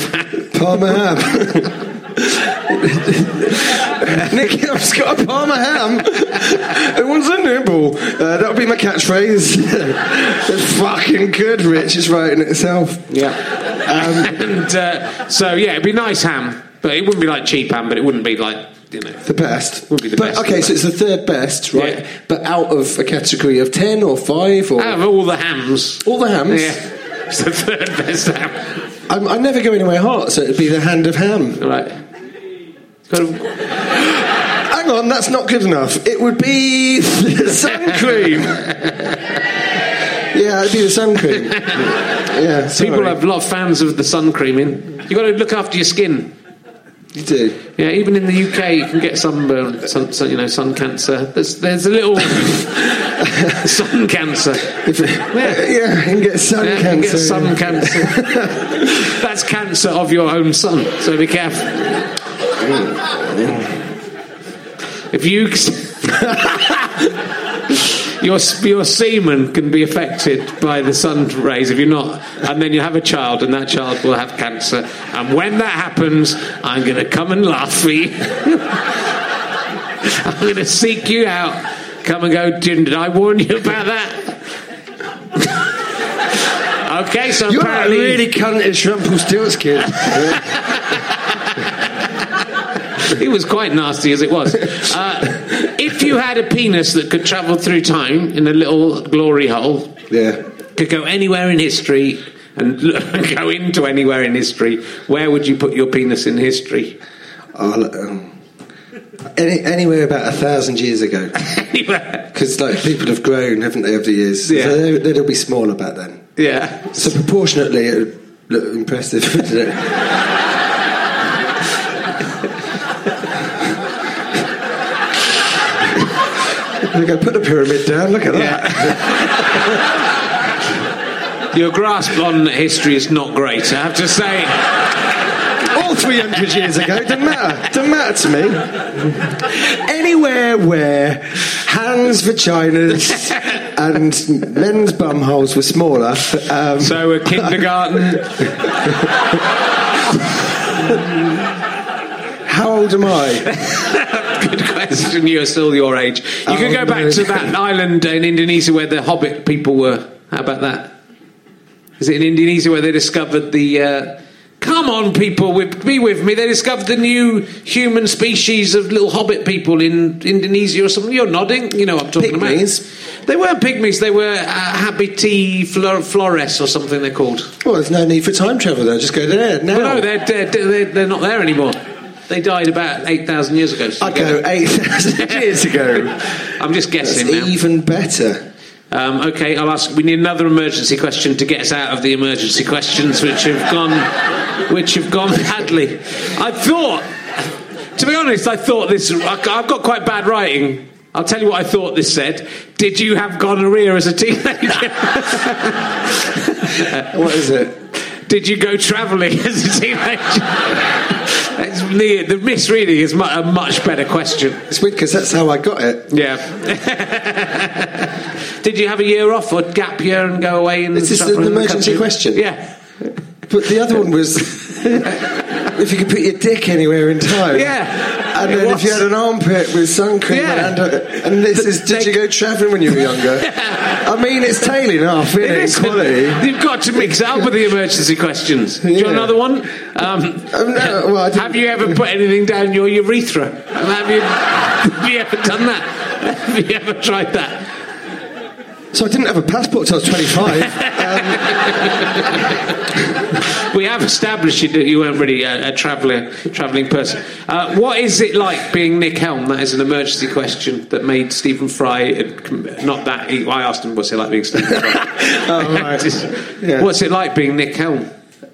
of hand. Parma ham. Nick, I've just got a Parma ham. It was a nibble. Uh, that'll be my catchphrase. it's fucking good, Rich. It's writing itself. Yeah. Um, and uh, so yeah, it'd be nice ham, but it wouldn't be like cheap ham, but it wouldn't be like you know. The best. Would be the but, best, Okay, so it's the third best, right? Yeah. But out of a category of 10 or 5 or. Out of all the hams, all the hams? yeah, it's the third best ham. I'm, I never go anywhere hot, so it'd be the hand of ham. Right. Got to- Hang on, that's not good enough. It would be sun cream. yeah, it'd be the sun cream. Yeah, sorry. People have a lot of fans of the sun creaming. You've got to look after your skin. You do. Yeah, even in the UK, you can get sunburn, sun, sun, you know, sun cancer. There's, there's a little sun cancer. If it- yeah. you can get sun Yeah, you cancer. can get sun cancer. That's cancer of your own sun. so be careful. If you your your semen can be affected by the sun rays if you're not, and then you have a child, and that child will have cancer. And when that happens, I'm going to come and laugh for you. I'm going to seek you out. Come and go. Did I warn you about that? okay, so You're a apparently really cuntish Rumpelstiltskin. it was quite nasty as it was. Uh, if you had a penis that could travel through time in a little glory hole, yeah. could go anywhere in history and go into anywhere in history, where would you put your penis in history? Um, any, anywhere about a thousand years ago. Anywhere. Because like people have grown, haven't they, over the years? Yeah. So they, they'll be smaller back then. Yeah. So proportionately, it would look impressive, wouldn't it? We're going to put the pyramid down. Look at that. Your grasp on history is not great, I have to say. All 300 years ago, doesn't matter. Doesn't matter to me. Anywhere where hands, vaginas, and men's bum holes were smaller. Um, So, a kindergarten. how old am I? Good question. You're still your age. You could go Oh, back no. to that island in Indonesia where the Hobbit people were. How about that? Is it in Indonesia where they discovered the? Uh, come on, people, with, be with me. They discovered the new human species of little Hobbit people in Indonesia or something. You're nodding. You know what I'm talking Pygmies? about. They weren't pygmies. They were uh, Habiti flor- flores or something. They're called. Well, there's no need for time travel there. Just go there now. Well, no, they're, they're, they're, they're not there anymore. They died about eight thousand years ago. so I go 8,000 years ago. I'm just That's guessing now. even better. Um, okay, I'll ask. We need another emergency question to get us out of the emergency questions, which have gone, which have gone badly. I thought, to be honest, I thought this. I- I've got quite bad writing. I'll tell you what I thought this said. Did you have gonorrhea as a teenager? What is it? Did you go travelling as a teenager? The, the misreading is mu- a much better question. It's weird because that's how I got it. Yeah. Did you have a year off or gap year and go away and Is this is an emergency question? Yeah. But the other one was if you could put your dick anywhere in time. Yeah. And It then if you had an armpit with sun cream Yeah. and, and this is did you go travelling when you were younger? I mean, it's tailing off, isn't it? in Listen, quality. You've got to mix up with the emergency questions. Do you Yeah. want another one? Um, Um, no, well, have you ever put anything down your urethra? Have you, have you ever done that? Have you ever tried that? So I didn't have a passport till I was 25. We have established that you weren't really a, a traveller, travelling person. Uh, what is it like being Nick Helm? That is an emergency question that made Stephen Fry. uh, Not that he, I asked him, "What's it like being Stephen Fry?" Oh, right. Just, Yeah. What's it like being Nick Helm?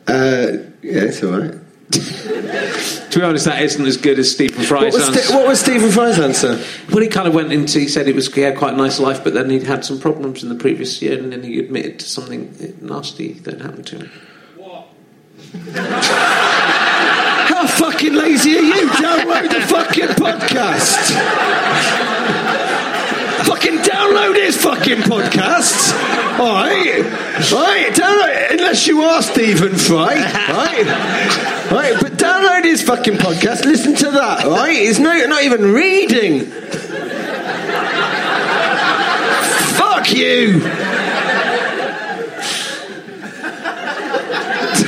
uh, yeah, it's all right. To be honest, that isn't as good as Stephen Fry's What was, answer. Ste- what was Stephen Fry's answer? Well, he kind of went into. He said it was he had quite a nice life, but then he'd had some problems in the previous year, and then he admitted to something nasty that happened to him. What? How fucking lazy are you? Download the fucking podcast. Download his fucking podcast. All right, all right. Download unless you are Stephen Fry, right? Right, but download his fucking podcast. Listen to that, all right? He's no, not even reading. Fuck you.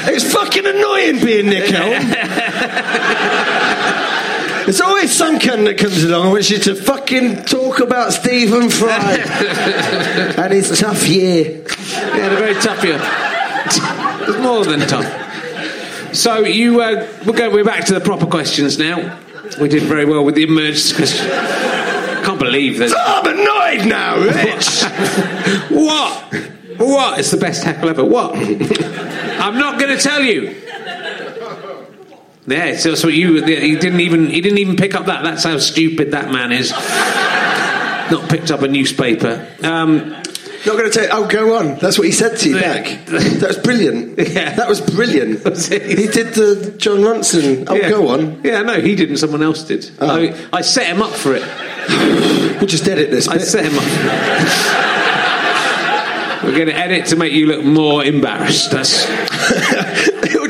It's fucking annoying being Nick. There's always some cunt that comes along and wants you to fucking talk about Stephen Fry and his tough year. Yeah, had a very tough here. It's more than tough. So you, uh, we'll go. We're back to the proper questions now. We did very well with the emergency question. Can't believe that. I'm annoyed now, Rich. What? What? It's the best heckle ever. What? I'm not going to tell you. Yeah, so that's what you. He didn't even. He didn't even pick up that. That's how stupid that man is. Not picked up a newspaper. Um, Not going to take. Oh, go on. That's what he said to you Yeah. back. That was brilliant. Yeah. That was brilliant. Was it? He did the Jon Ronson. Oh, yeah. go on. Yeah, no, he didn't. Someone else did. Oh. I, I set him up for it. We'll just edit this I bit. set him up. We're going to edit to make you look more embarrassed. That's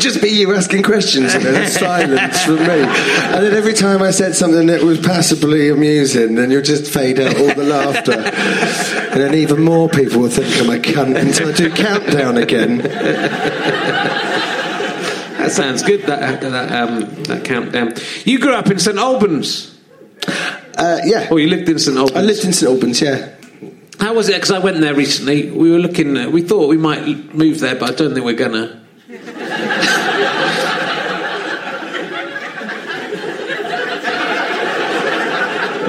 just be you asking questions and then silence from me. And then every time I said something that was passably amusing, then you'll just fade out all the laughter. And then even more people will think I'm a cunt until I do countdown again. That sounds good. That that, um, that countdown. You grew up in St Albans. Uh, yeah. Oh, you lived in St Albans. I lived in St Albans, yeah. How was it? Because I went there recently. We were looking. uh, We thought we might move there, but I don't think we're gonna.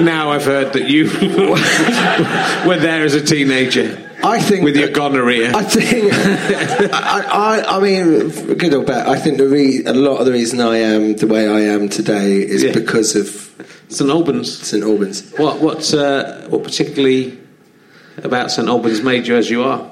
Now I've heard that you were there as a teenager I think with your gonorrhea. I think, I, I, I mean, good or bad, I think the re- a lot of the reason I am the way I am today is Yeah. because of St Albans. St Albans. What what's uh, what particularly about St Albans made you as you are?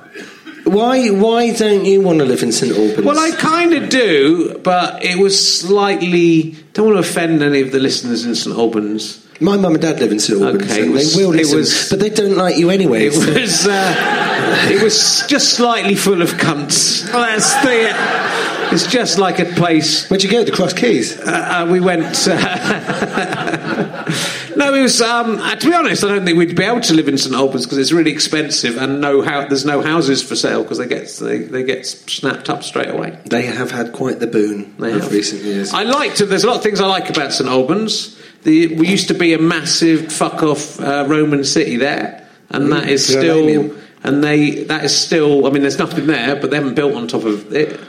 Why, why don't you want to live in St Albans? Well, I kind of do, but it was slightly. Don't want to offend any of the listeners in St Albans. My mum and dad live in St Albans, Okay, and was- they will listen, was- but they don't like you anyway. It so- was. Uh, it was just slightly full of cunts. That's the. It's just like a place. Where'd you go? The Cross Keys. Uh, uh, we went. No, it was. Um, uh, to be honest, I don't think we'd be able to live in St Albans because it's really expensive and no how, there's no houses for sale because they get they, they get snapped up straight away. They have had quite the boon They of have. recent years. I liked it. There's a lot of things I like about St Albans. The, we used to be a massive fuck off uh, Roman city there, and that is still. And they that is still. I mean, there's nothing there, but they haven't built on top of it.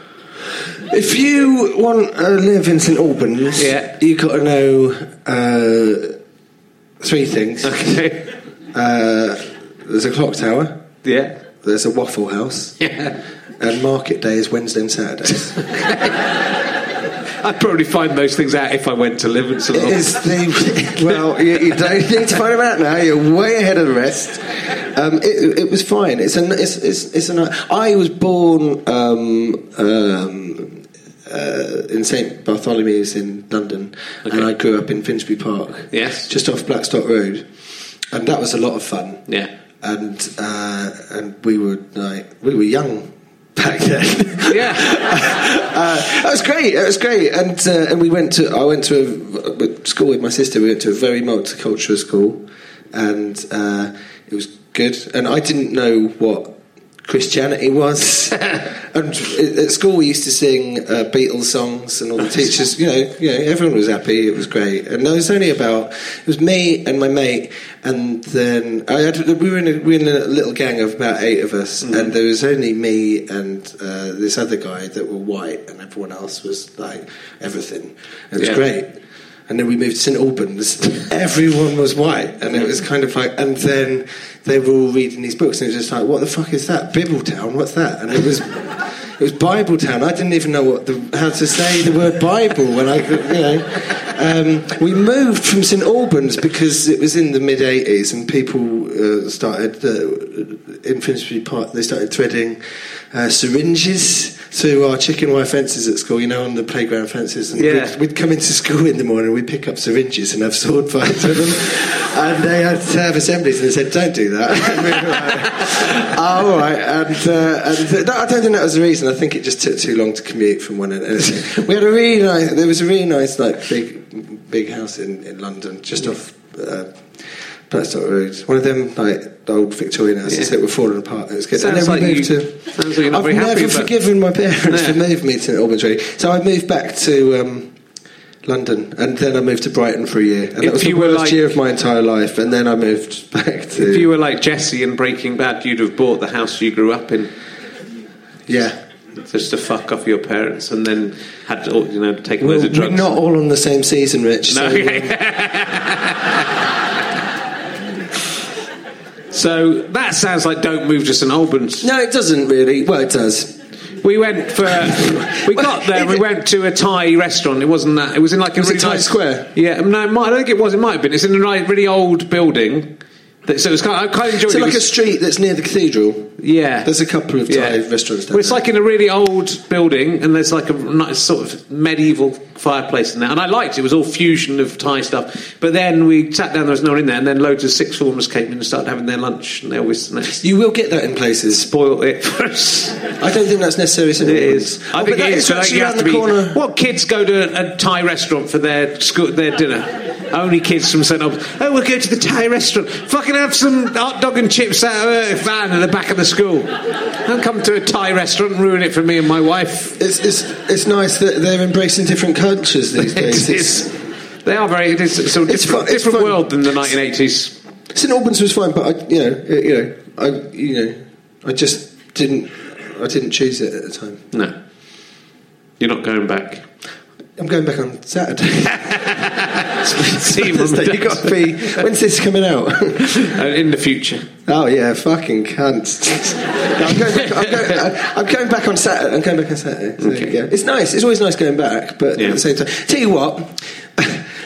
if you want to live in St Albans, Yeah. you've got to know uh, three things. Okay. Uh, there's a clock tower, Yeah. there's a Waffle House, Yeah. and market day is Wednesday and Saturdays. I'd probably find those things out if I went to live in St It Albans. is the well, you, you don't need to find them out now. You're way ahead of the rest. Um, it, it was fine. It's a it's it's, it's a ni- I was born um, um, uh, in St Bartholomew's in London, Okay. and I grew up in Finsbury Park. Yes. just off Blackstock Road, and that was a lot of fun. Yeah. and uh, and we were like we were young back then. Yeah. uh, that was great. That was great. And uh, and we went to I went to a, school with my sister. We went to a very multicultural school, and uh, it was good. And I didn't know what Christianity was. and at school we used to sing uh, Beatles songs, and all the teachers, you know, you know, everyone was happy. It was great. And there was only about it was me and my mate, and then I had, we were in a, we were in a little gang of about eight of us, and there was only me and uh, this other guy that were white, and everyone else was like everything. It was Yeah. great. And then we moved to St Albans. Everyone was white, and it was kind of like. And then they were all reading these books, and it was just like, "What the fuck is that? Bibbletown? What's that?" And it was, it was Bibletown. I didn't even know what the, how to say the word Bible when I, you know. Um, we moved from St Albans because it was in the mid '80s, and people uh, started uh, in Finsbury Park. They started threading uh, syringes through our chicken wire fences at school. You know, on the playground fences, and Yeah. we'd, we'd come into school in the morning, we'd pick up syringes and have sword fights with them. And they had to have assemblies, and they said, "Don't do that." And we were like, oh, all right. And, uh, and th- I don't think that was the reason. I think it just took too long to commute from one end. We had a really nice. There was a really nice, like big, big house in, in London, just off. Uh, Blackstock Road. One of them, like the old Victorian houses Yeah. that were falling apart. It was good. Sounds and then we like moved you- to. like I've never happy forgiven my parents Yeah. for moving me to. Really. So I moved back to um, London, and then I moved to Brighton for a year, and If that was the worst like- year of my entire life. And then I moved back to. If you were like Jesse in Breaking Bad, you'd have bought the house you grew up in yeah. just to fuck off your parents, and then had all- you know Well, loads of drugs. we're not all on the same season, Rich. No, so, okay. So that sounds like don't move to St Albans. no, it doesn't really. Well, it does. We went for we got there. We went to a Thai restaurant. It wasn't that. It was in like a Was it really Times nice- Square? Yeah, no, it might- I don't think it was. It might have been. It's in a ni- really old building. So it was kind of, I kind of enjoyed So it. like a street that's near the cathedral. yeah, There's a couple of Thai restaurants down Well, it's there. like in a really old building, and there's like a nice sort of medieval fireplace in there. And I liked it; it was all fusion of Thai stuff. But then we sat down; there was no one in there, and then loads of six formers came in and started having their lunch, and they always You will get that in places. Spoil it for us. I don't think that's necessary. It is. Oh, I but think it is is. but I think actually you around have to be. corner. What kids go to a Thai restaurant for their school, their dinner? Only kids from St Albans. Oh, we'll go to the Thai restaurant. Fucking have some hot dog and chips out of a van at the back of the school. Don't come to a Thai restaurant and ruin it for me and my wife. It's, it's, it's nice that they're embracing different cultures these days. It It's. They are very. It is a sort of It's different, fun- it's different world than the 1980s. St Albans was fine, but I, you know, uh, you know, I, you know, I just didn't, I didn't choose it at the time. No, you're not going back. I'm going back on Saturday. See Thursday, you got to be. When's this coming out? Uh, in the future. oh yeah, fucking cunts. No, I'm, going back, I'm, going, I'm going back on Saturday. I'm going back on Saturday. So, Okay. It's nice. It's always nice going back, but Yeah. at the same time, tell you what.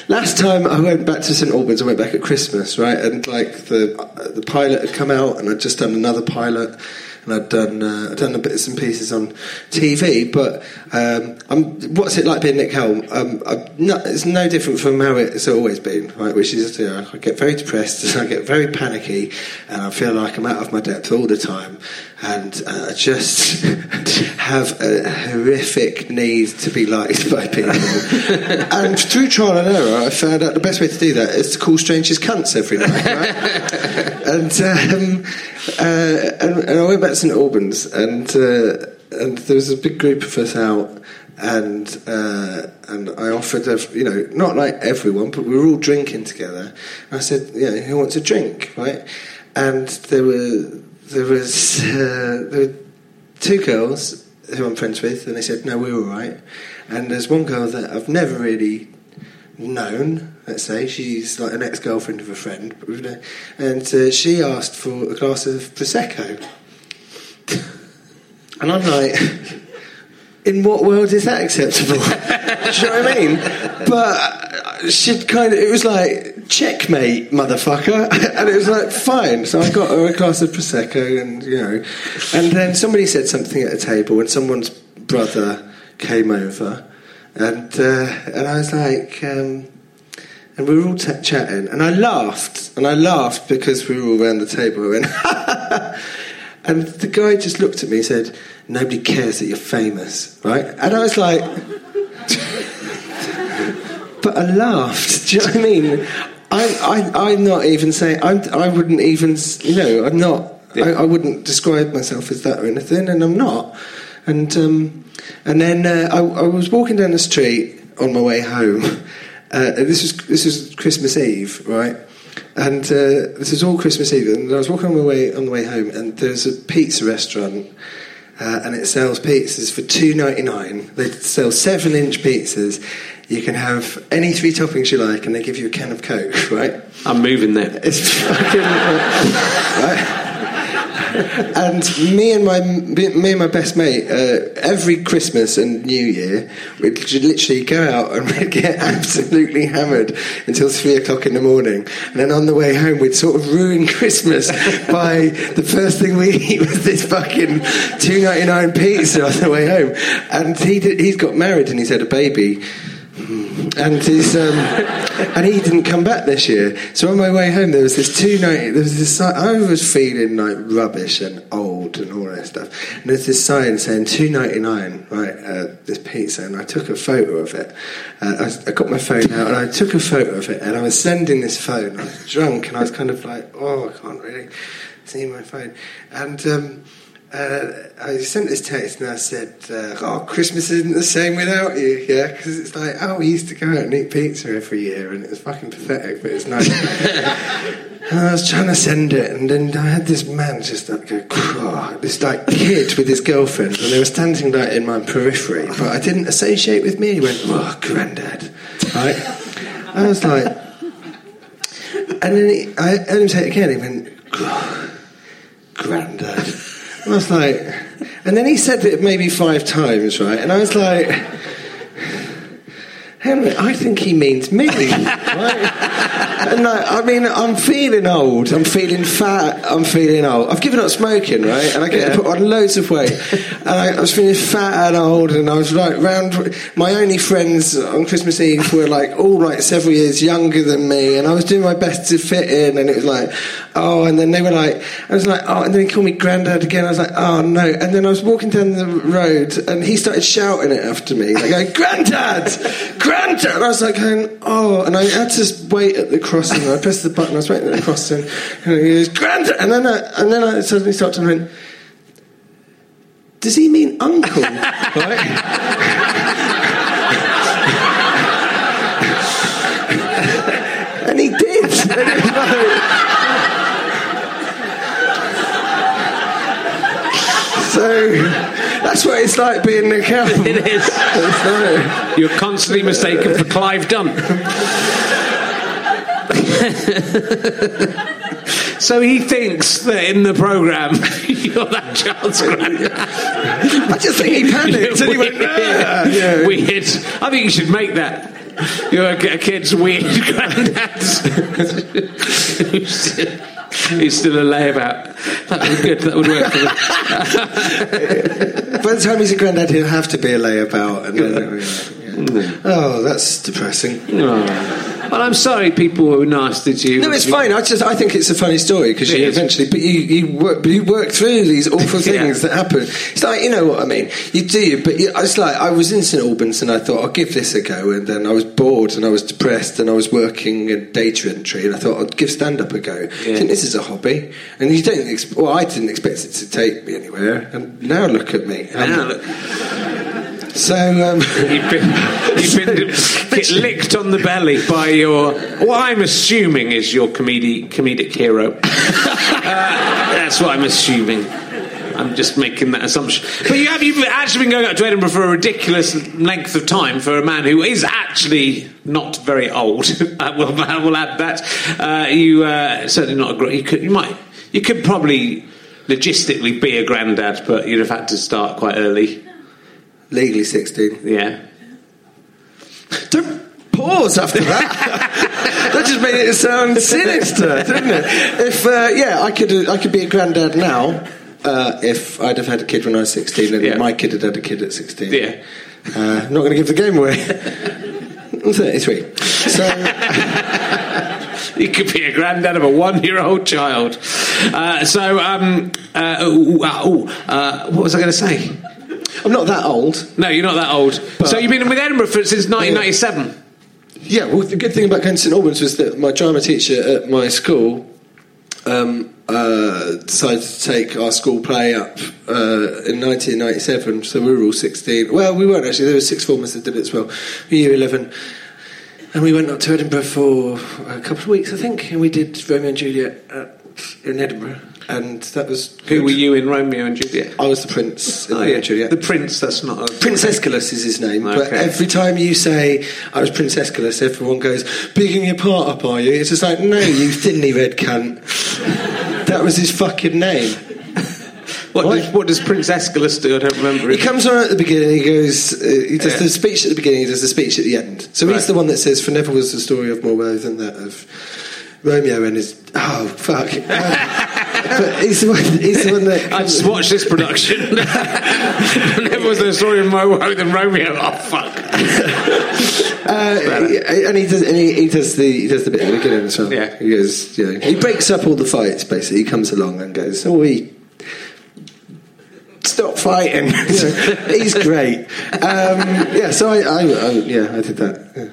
Last time I went back to St Albans, I went back at Christmas, right? And like the the pilot had come out, and I'd just done another pilot, and I'd done uh, I'd done bits and pieces on TV. But um, what's it like being Nick Helm? Um, it's no different from how it's always been, right? Which is, you know, I get very depressed, and I get very panicky, and I feel like I'm out of my depth all the time, and uh, just have a horrific need to be liked by people. and through trial and error, I found out the best way to do that is to call strangers cunts every night, right? and, um, uh, and and I went back to St Albans, and uh, and there was a big group of us out. And uh, and I offered, a, you know, not like everyone, but we were all drinking together. And I said, you know, who wants a drink, right? And there were there was uh, there were two girls who I'm friends with, and they said, no, we're all right. And there's one girl that I've never really known, let's say. She's like an ex girlfriend of a friend. And uh, she asked for a glass of Prosecco. And I'm like, in what world is that acceptable? Do you know what I mean? But uh, she'd kind of, it was like, checkmate, motherfucker. And it was like, fine. So I got her a glass of Prosecco and, you know. And then somebody said something at a table and someone's brother came over. And, uh, and I was like, um, and we were all t- chatting, and I laughed, and I laughed because we were all around the table. Went, and the guy just looked at me and said, "Nobody cares that you're famous, right?" And I was like, but I laughed. Do you know what I mean? I, I, I'm not even saying I'm, I wouldn't even, you know, I'm not. I, I wouldn't describe myself as that or anything, and I'm not. And um, and then uh, I, I was walking down the street on my way home. Uh, this was this was Christmas Eve, right? And uh, this is all Christmas Eve, and I was walking on my way on the way home, and there's a pizza restaurant, uh, and it sells pizzas for two ninety nine. They sell seven inch pizzas. You can have any three toppings you like, and they give you a can of Coke, right? I'm moving there. It's fucking right. And me and my me and my best mate, uh, every Christmas and New Year, we'd literally go out and we'd get absolutely hammered until three o'clock in the morning, and then on the way home we'd sort of ruin Christmas by the first thing we eat was this fucking two ninety nine pizza on the way home. And he did, he's got married and he's had a baby and his um, and he didn't come back this year. So on my way home, there was this two night. There was this. si- I was feeling like rubbish and old and all that stuff. And there's this sign saying two ninety nine, right? Uh, this pizza, and I took a photo of it. Uh, I, I got my phone out and I took a photo of it, and I was sending this phone. I was drunk, and I was kind of like, oh, I can't really see my phone, and. Um, uh, I sent this text and I said, uh, "Oh, Christmas isn't the same without you." Yeah, because it's like, oh, we used to go out and eat pizza every year, and it was fucking pathetic, but it's nice. and I was trying to send it, and then I had this man just like go, "Oh," this like kid with his girlfriend, and they were standing like in my periphery, but I didn't associate with me. He went, "Oh, granddad," right? I was like, and then he, I heard him say it again. He went, "Oh, granddad. I was like, and then he said it maybe five times, right? And I was like, minute, I think he means me. right? And like, I mean, I'm feeling old. I'm feeling fat. I'm feeling old. I've given up smoking, right? And I get Yeah. put on loads of weight. And I, I was feeling fat and old. And I was like, round. My only friends on Christmas Eve were like all like several years younger than me. And I was doing my best to fit in. And it was like, oh. And then they were like, I was like, oh. And then he called me granddad again. I was like, oh no. And then I was walking down the road and he started shouting it after me, like going, granddad, granddad. And I was like going, oh. And I had to wait at the crossing. I pressed the button. I was waiting at the crossing. And he goes, granddad. And then I, and then I suddenly stopped and went, does he mean uncle? right? and he did. And it was like- so that's what it's like being an accountant. It is. Like- You're constantly mistaken for Clive Dunn. so he thinks that in the programme you're that child's granddad. I just think he panicked and he went, Weird. "Ah." yeah. Weird. I think you should make that. You're a, a kid's weird granddad. Who's still a layabout. Uh, that would be good. That would work for them. By the time he's a granddad, he'll have to be a layabout. And then, yeah. Oh, that's depressing. Oh. Well, I'm sorry people were nasty to you. No, it's fine. I just I think it's a funny story because you is. eventually, but you you work you work through these awful Yeah. things that happen. It's like you know what I mean. You do, but you, it's like I was in St Albans and I thought I'll give this a go, and then I was bored and I was depressed and I was working in data entry and I thought I'd give stand up a go. I think this is a hobby, and you don't. Ex- well, I didn't expect it to take me anywhere, and now look at me. So um, you've been, you've been get licked on the belly by your, what I'm assuming is your comedic, comedic hero. Uh, that's what I'm assuming. I'm just making that assumption. But you have you've actually been going up to Edinburgh for a ridiculous length of time for a man who is actually not very old. I will, I will add that. Uh, you uh, certainly not a. You could, you might, you could probably logistically be a granddad, but you'd have had to start quite early. Legally sixteen. Yeah. Don't pause after that. that just made it sound sinister, didn't it? If uh, yeah, I could I could be a granddad now. Uh, if I'd have had a kid when I was 16 and Yeah. my kid had had a kid at 16. Yeah. Uh, I'm not going to give the game away. I'm 33. So, You could be a granddad of a one-year-old child. Uh, so, um, uh, uh, uh, what was I going to say? I'm not that old. No, you're not that old. so you've been with Edinburgh for, since 1997. Yeah, well, the good thing about going to St Albans was that my drama teacher at my school um, uh, decided to take our school play up uh, in 1997. So we were all 16. Well, we weren't actually. There were six formers that did it as well. Year 11. And we went up to Edinburgh for a couple of weeks, I think, and we did Romeo and Juliet at, in Edinburgh. And that was. Who were you in Romeo and Juliet? I was the prince in Oh, Romeo yeah. and Juliet. The prince, that's not a... Prince Escalus is his name, but every time you say I was Prince Escalus, everyone goes, "Bigging your part up, are you?" It's just like, no, you thinly red cunt. that was his fucking name. What, What? does, what does Prince Escalus do? I don't remember. He it. comes on at the beginning. He goes. Uh, he does Yeah. the speech at the beginning. He does the speech at the end. So Right. he's the one that says, "For never was the story of more woe than that of Romeo and his." Oh fuck! Um, but he's the one. He's the one that. I just watched this production. Never was there a story of woe than Romeo. Oh, fuck. Uh, and he does, and he, he does the he does the bit at the beginning as well. Yeah. he goes, you know, he breaks up all the fights. Basically, he comes along and goes, "Oh, we stop fighting." You know, he's great. Um, yeah, so I, I, I, yeah, I did that. Yeah.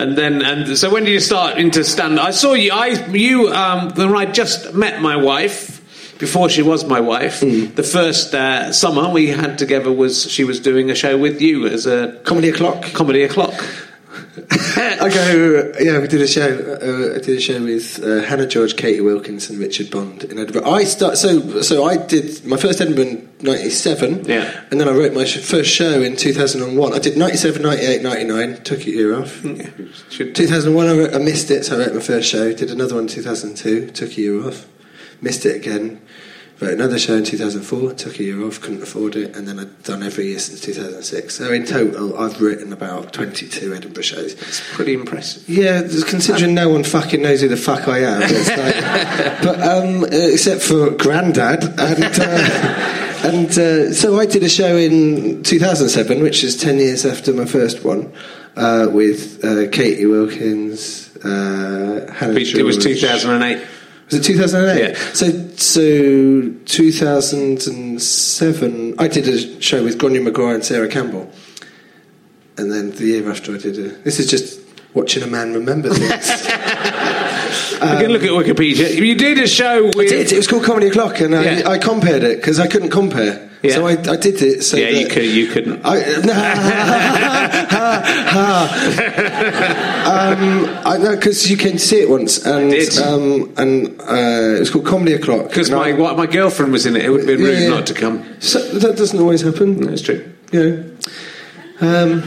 And then, and so when did you start into stand? I saw you. I you um, when I just met my wife. Before she was my wife, the first uh, summer we had together was she was doing a show with you as a Comedy o'clock. comedy o'clock. I go, yeah, we did a show. Uh, I did a show with uh, Hannah George, Katie Wilkinson, and Richard Bond in Edinburgh. I start so so I did my first Edinburgh in '97, Yeah. and then I wrote my sh- first show in 2001. I did 97, 98, 99, took a year off. Should- 2001, I, wrote, I missed it, so I wrote my first show. Did another one in 2002, took a year off. missed it again. Wrote another show in 2004, took a year off, couldn't afford it, and then I've done every year since 2006. So in total, I've written about 22 Edinburgh shows. It's pretty impressive. Yeah, considering no one fucking knows who the fuck I am. Like, but um, except for Grandad, and uh, and uh, so I did a show in 2007, which is 10 years after my first one, uh, with uh, Catie Wilkins, uh, Hannah It was George. 2008. Was it 2008? Yeah. So, so 2007, I did a show with Grainne Maguire and Sarah Campbell. And then the year after I did a... This is just watching a man remember things. you can look at Wikipedia. You did a show with. I did. It was called Comedy O'Clock, and I, Yeah. I compared it because I couldn't compare. Yeah. So I, I did it. So Yeah, you could. You couldn't. I, um, I know because you came to see it once, and did. um, and uh, it was called Comedy O'Clock. Because And I- my what, my girlfriend was in it. It would have been rude Yeah, not to come. So, that doesn't always happen. That's true. You know. Um,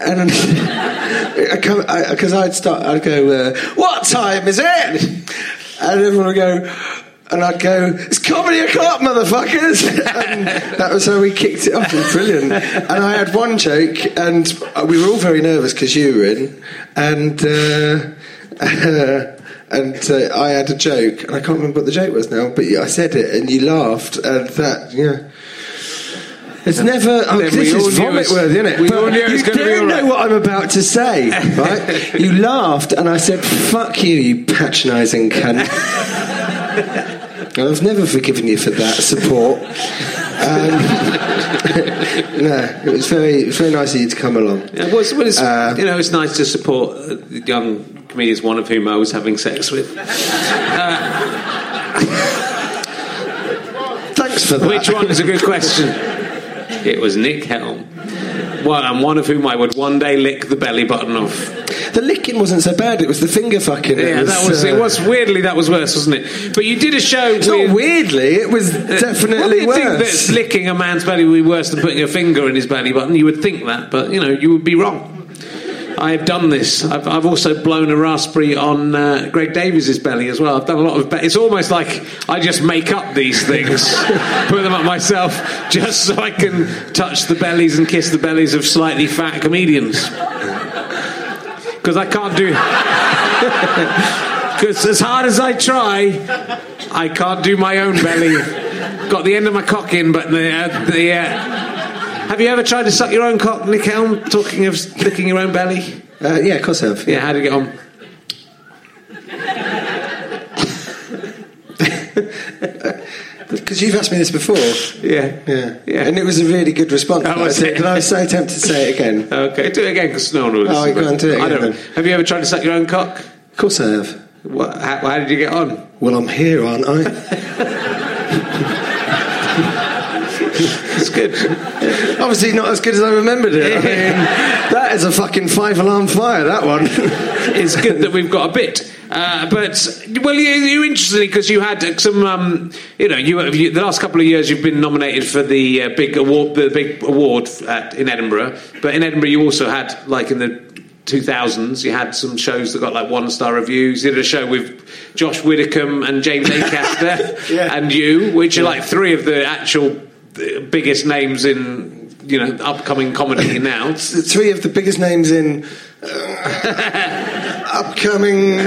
and I come because I'd start. I'd go, uh, "What time is it?" And everyone would go. And I'd go, it's comedy o'clock, motherfuckers! and that was how we kicked it off. It was brilliant. And I had one joke, and we were all very nervous because you were in. And uh, and uh, I had a joke, and I can't remember what the joke was now, but I said it, and you laughed, and that, yeah. It's never. Oh, this is vomit worthy, isn't it? we But all knew it was you don't all know what I'm about to say, right? you laughed, and I said, "Fuck you, you patronising cunt." And I've never forgiven you for that support. Um, no, it was very, very nice of you to come along. Yeah, well, it's, well, it's, Uh, you know, it's nice to support uh, young comedians, one of whom I was having sex with. Thanks for that. Which one is a good question? It was Nick Helm. Well, and one of whom I would one day lick the belly button of. The licking wasn't so bad. It was the finger fucking. Yeah, that was uh, it. Was weirdly that was worse, wasn't it? But you did a show It's with. not weirdly. It was definitely Well, you think that worse. licking a man's belly would be worse than putting a finger in his belly button? You would think that, but you know, you would be wrong. I have done this. I've, I've also blown a raspberry on uh, Greg Davies's belly as well. I've done a lot of. Be- it's almost like I just make up these things, put them up myself, just so I can touch the bellies and kiss the bellies of slightly fat comedians. Because I can't do. Because as hard as I try, I can't do my own belly. Got the end of my cock in, but the uh, the. Uh, have you ever tried to suck your own cock, Nick Helm? Talking of licking your own belly. Uh, yeah, of course I have. Yeah, how did you get on? Because you've asked me this before. Yeah, Yeah. Yeah. And it was a really good response. Oh, was I it? And I was so tempted to say it again. Okay, do it again because no one will Oh, go on, do it I again don't. then. Have you ever tried to suck your own cock? Of course I have. What, how, how did you get on? Well, I'm here, aren't I? Good. Obviously not as good as I remembered it. I mean, that is a fucking five alarm fire, that one. it's good that we've got a bit. Uh, but well, you, you interesting because you had some, um, you know, you, you the last couple of years you've been nominated for the uh, big award, the big award at, in Edinburgh. But in Edinburgh, you also had like in the 2000s, you had some shows that got like one star reviews. You did a show with Josh Widdicombe and James Acaster Yeah. and you, which are like three of the actual uh, biggest names in you know upcoming comedy now. Three of the biggest names in uh, upcoming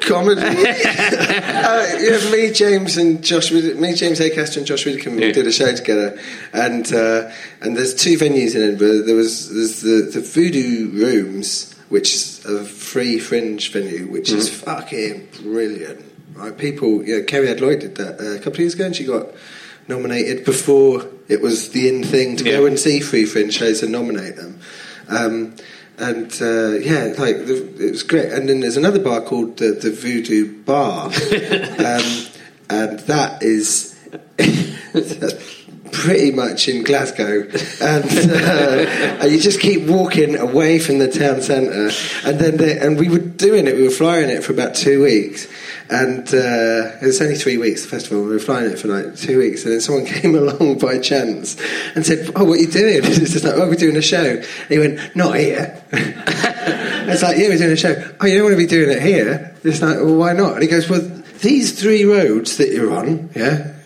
comedy. uh, yeah, me, James, and Josh. Me, James Acaster, and Josh Widdicombe Yeah. did a show together, and uh, and there's two venues in Edinburgh. There was there's the the Voodoo Rooms, which is a free fringe venue, which is fucking brilliant. Right, people. Yeah, Cariad Lloyd did that uh, a couple of years ago, and she got nominated before it was the in thing to go and see free fringe shows and nominate them. Um, and uh, yeah, like the, it was great. And then there's another bar called the, the Voodoo Bar, um, and that's pretty much in Glasgow, and, uh, and you just keep walking away from the town centre, and then they, and we were doing it. We were flying it for about two weeks, and uh, it was only three weeks. The festival. We were flying it for like two weeks, and then someone came along by chance and said, "Oh, what are you doing?" It's just like, "Oh, we're doing a show." And he went, "Not here." it's like, "Yeah, we're doing a show." Oh, you don't want to be doing it here? It's like, "Well, why not?" And he goes, "Well, these three roads that you're on, yeah."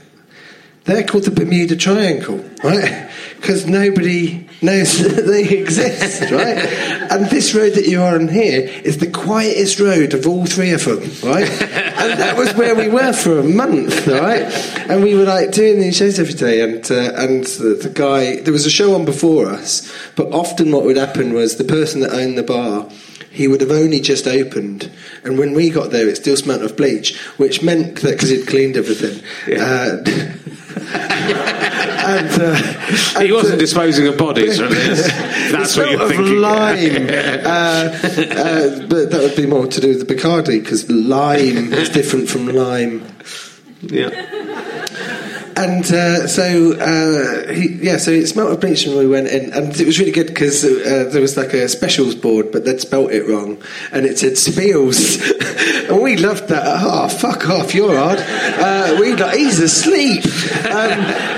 They're called the Bermuda Triangle, right? Because nobody knows that they exist, right? And this road that you're on here is the quietest road of all three of them, right? And that was where we were for a month, right? And we were like doing these shows every day, and uh, and the, the guy there was a show on before us, but often what would happen was the person that owned the bar he would have only just opened. And when we got there, it still smelt of bleach, which meant that because he'd cleaned everything. Uh, and, uh, He and, wasn't uh, disposing of bodies, really. That's what you're thinking. lime. uh, uh, but that would be more to do with the Bacardi because lime is different from lime. Yeah. And uh, so, uh, he, yeah, so it smelt of bleach when we went in, and it was really good because uh, there was like a specials board, but they'd spelt it wrong, and it said Spiels, and we loved that. Oh, fuck off, you're odd. Uh, we like, he's asleep, um,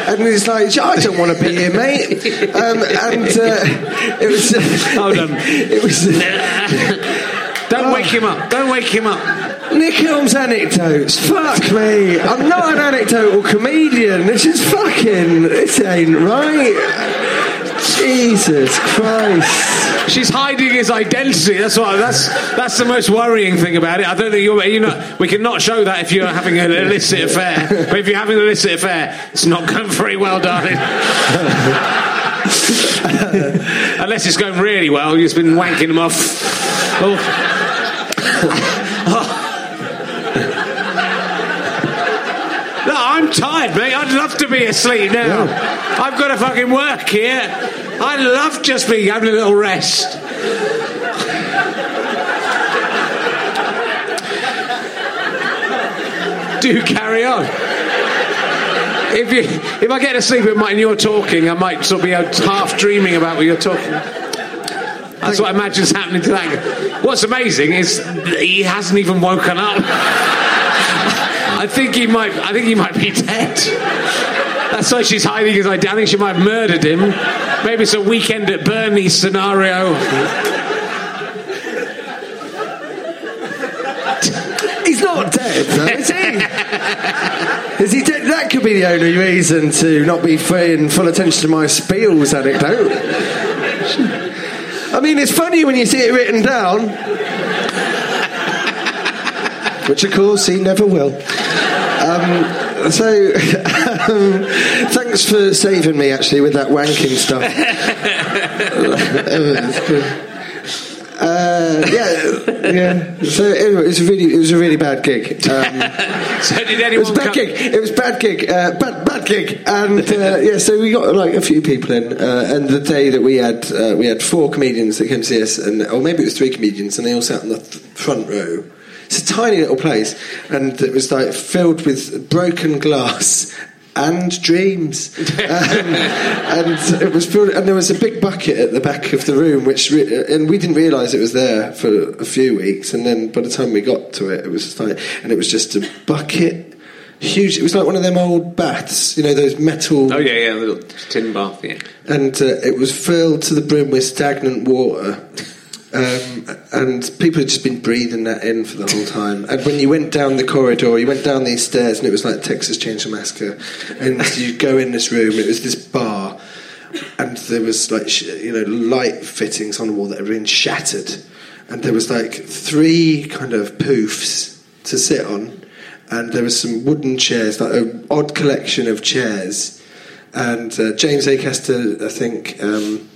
and he was like, I don't want to be here, mate. Um, and uh, it was, Hold on. it was. Don't wake him up. Don't wake him up. Nick anecdotes. Fuck me. I'm not an anecdotal comedian. This is fucking. This ain't right. Jesus Christ. She's hiding his identity. That's what. That's that's the most worrying thing about it. I don't think you're. You know, we can not show that if you're having an illicit affair. But if you're having an illicit affair, it's not going very well, darling. Unless it's going really well, you've been wanking them off. Oh. No, I'm tired, mate. I'd love to be asleep now. I've got to fucking work here. I love just being having a little rest. Do carry on. If you, if I get to sleep at night and you're talking, I might sort of be half dreaming about what you're talking. That's what I imagine's happening to that. guy. What's amazing is he hasn't even woken up. I think he might. I think he might be dead. That's why she's hiding his identity. I think she might have murdered him. Maybe it's a weekend at Bernie's scenario. He's not dead, though, is he? Is he dead? That could be the only reason to not be paying full attention to my Spiels anecdote. I mean, it's funny when you see it written down. Which, of course, he never will. Um, so, um, thanks for saving me, actually, with that wanking stuff. Uh, yeah, yeah. So anyway, it was a really, it was a really bad gig. Um, So did anyone? it was a bad come- gig. It was bad gig. Uh, bad, bad gig. And uh, yeah, so we got like a few people in. Uh, and the day that we had, uh, we had four comedians that came to see us, and or maybe it was three comedians, and they all sat in the th- front row. It's a tiny little place, and it was like filled with broken glass. And dreams, um, and it was filled, and there was a big bucket at the back of the room, which re- and we didn't realise it was there for a few weeks, and then by the time we got to it, it was just like, and it was just a bucket, huge. It was like one of them old baths, you know, those metal Oh yeah, yeah, little tin bath. Yeah. and uh, it was filled to the brim with stagnant water. Um, and people had just been breathing that in for the whole time. And when you went down the corridor, you went down these stairs, and it was like Texas Chainsaw Massacre. And you go in this room, it was this bar, and there was like sh- you know light fittings on the wall that had been shattered, and there was like three kind of poofs to sit on, and there was some wooden chairs, like an odd collection of chairs, and uh, James Acaster, I think. Um,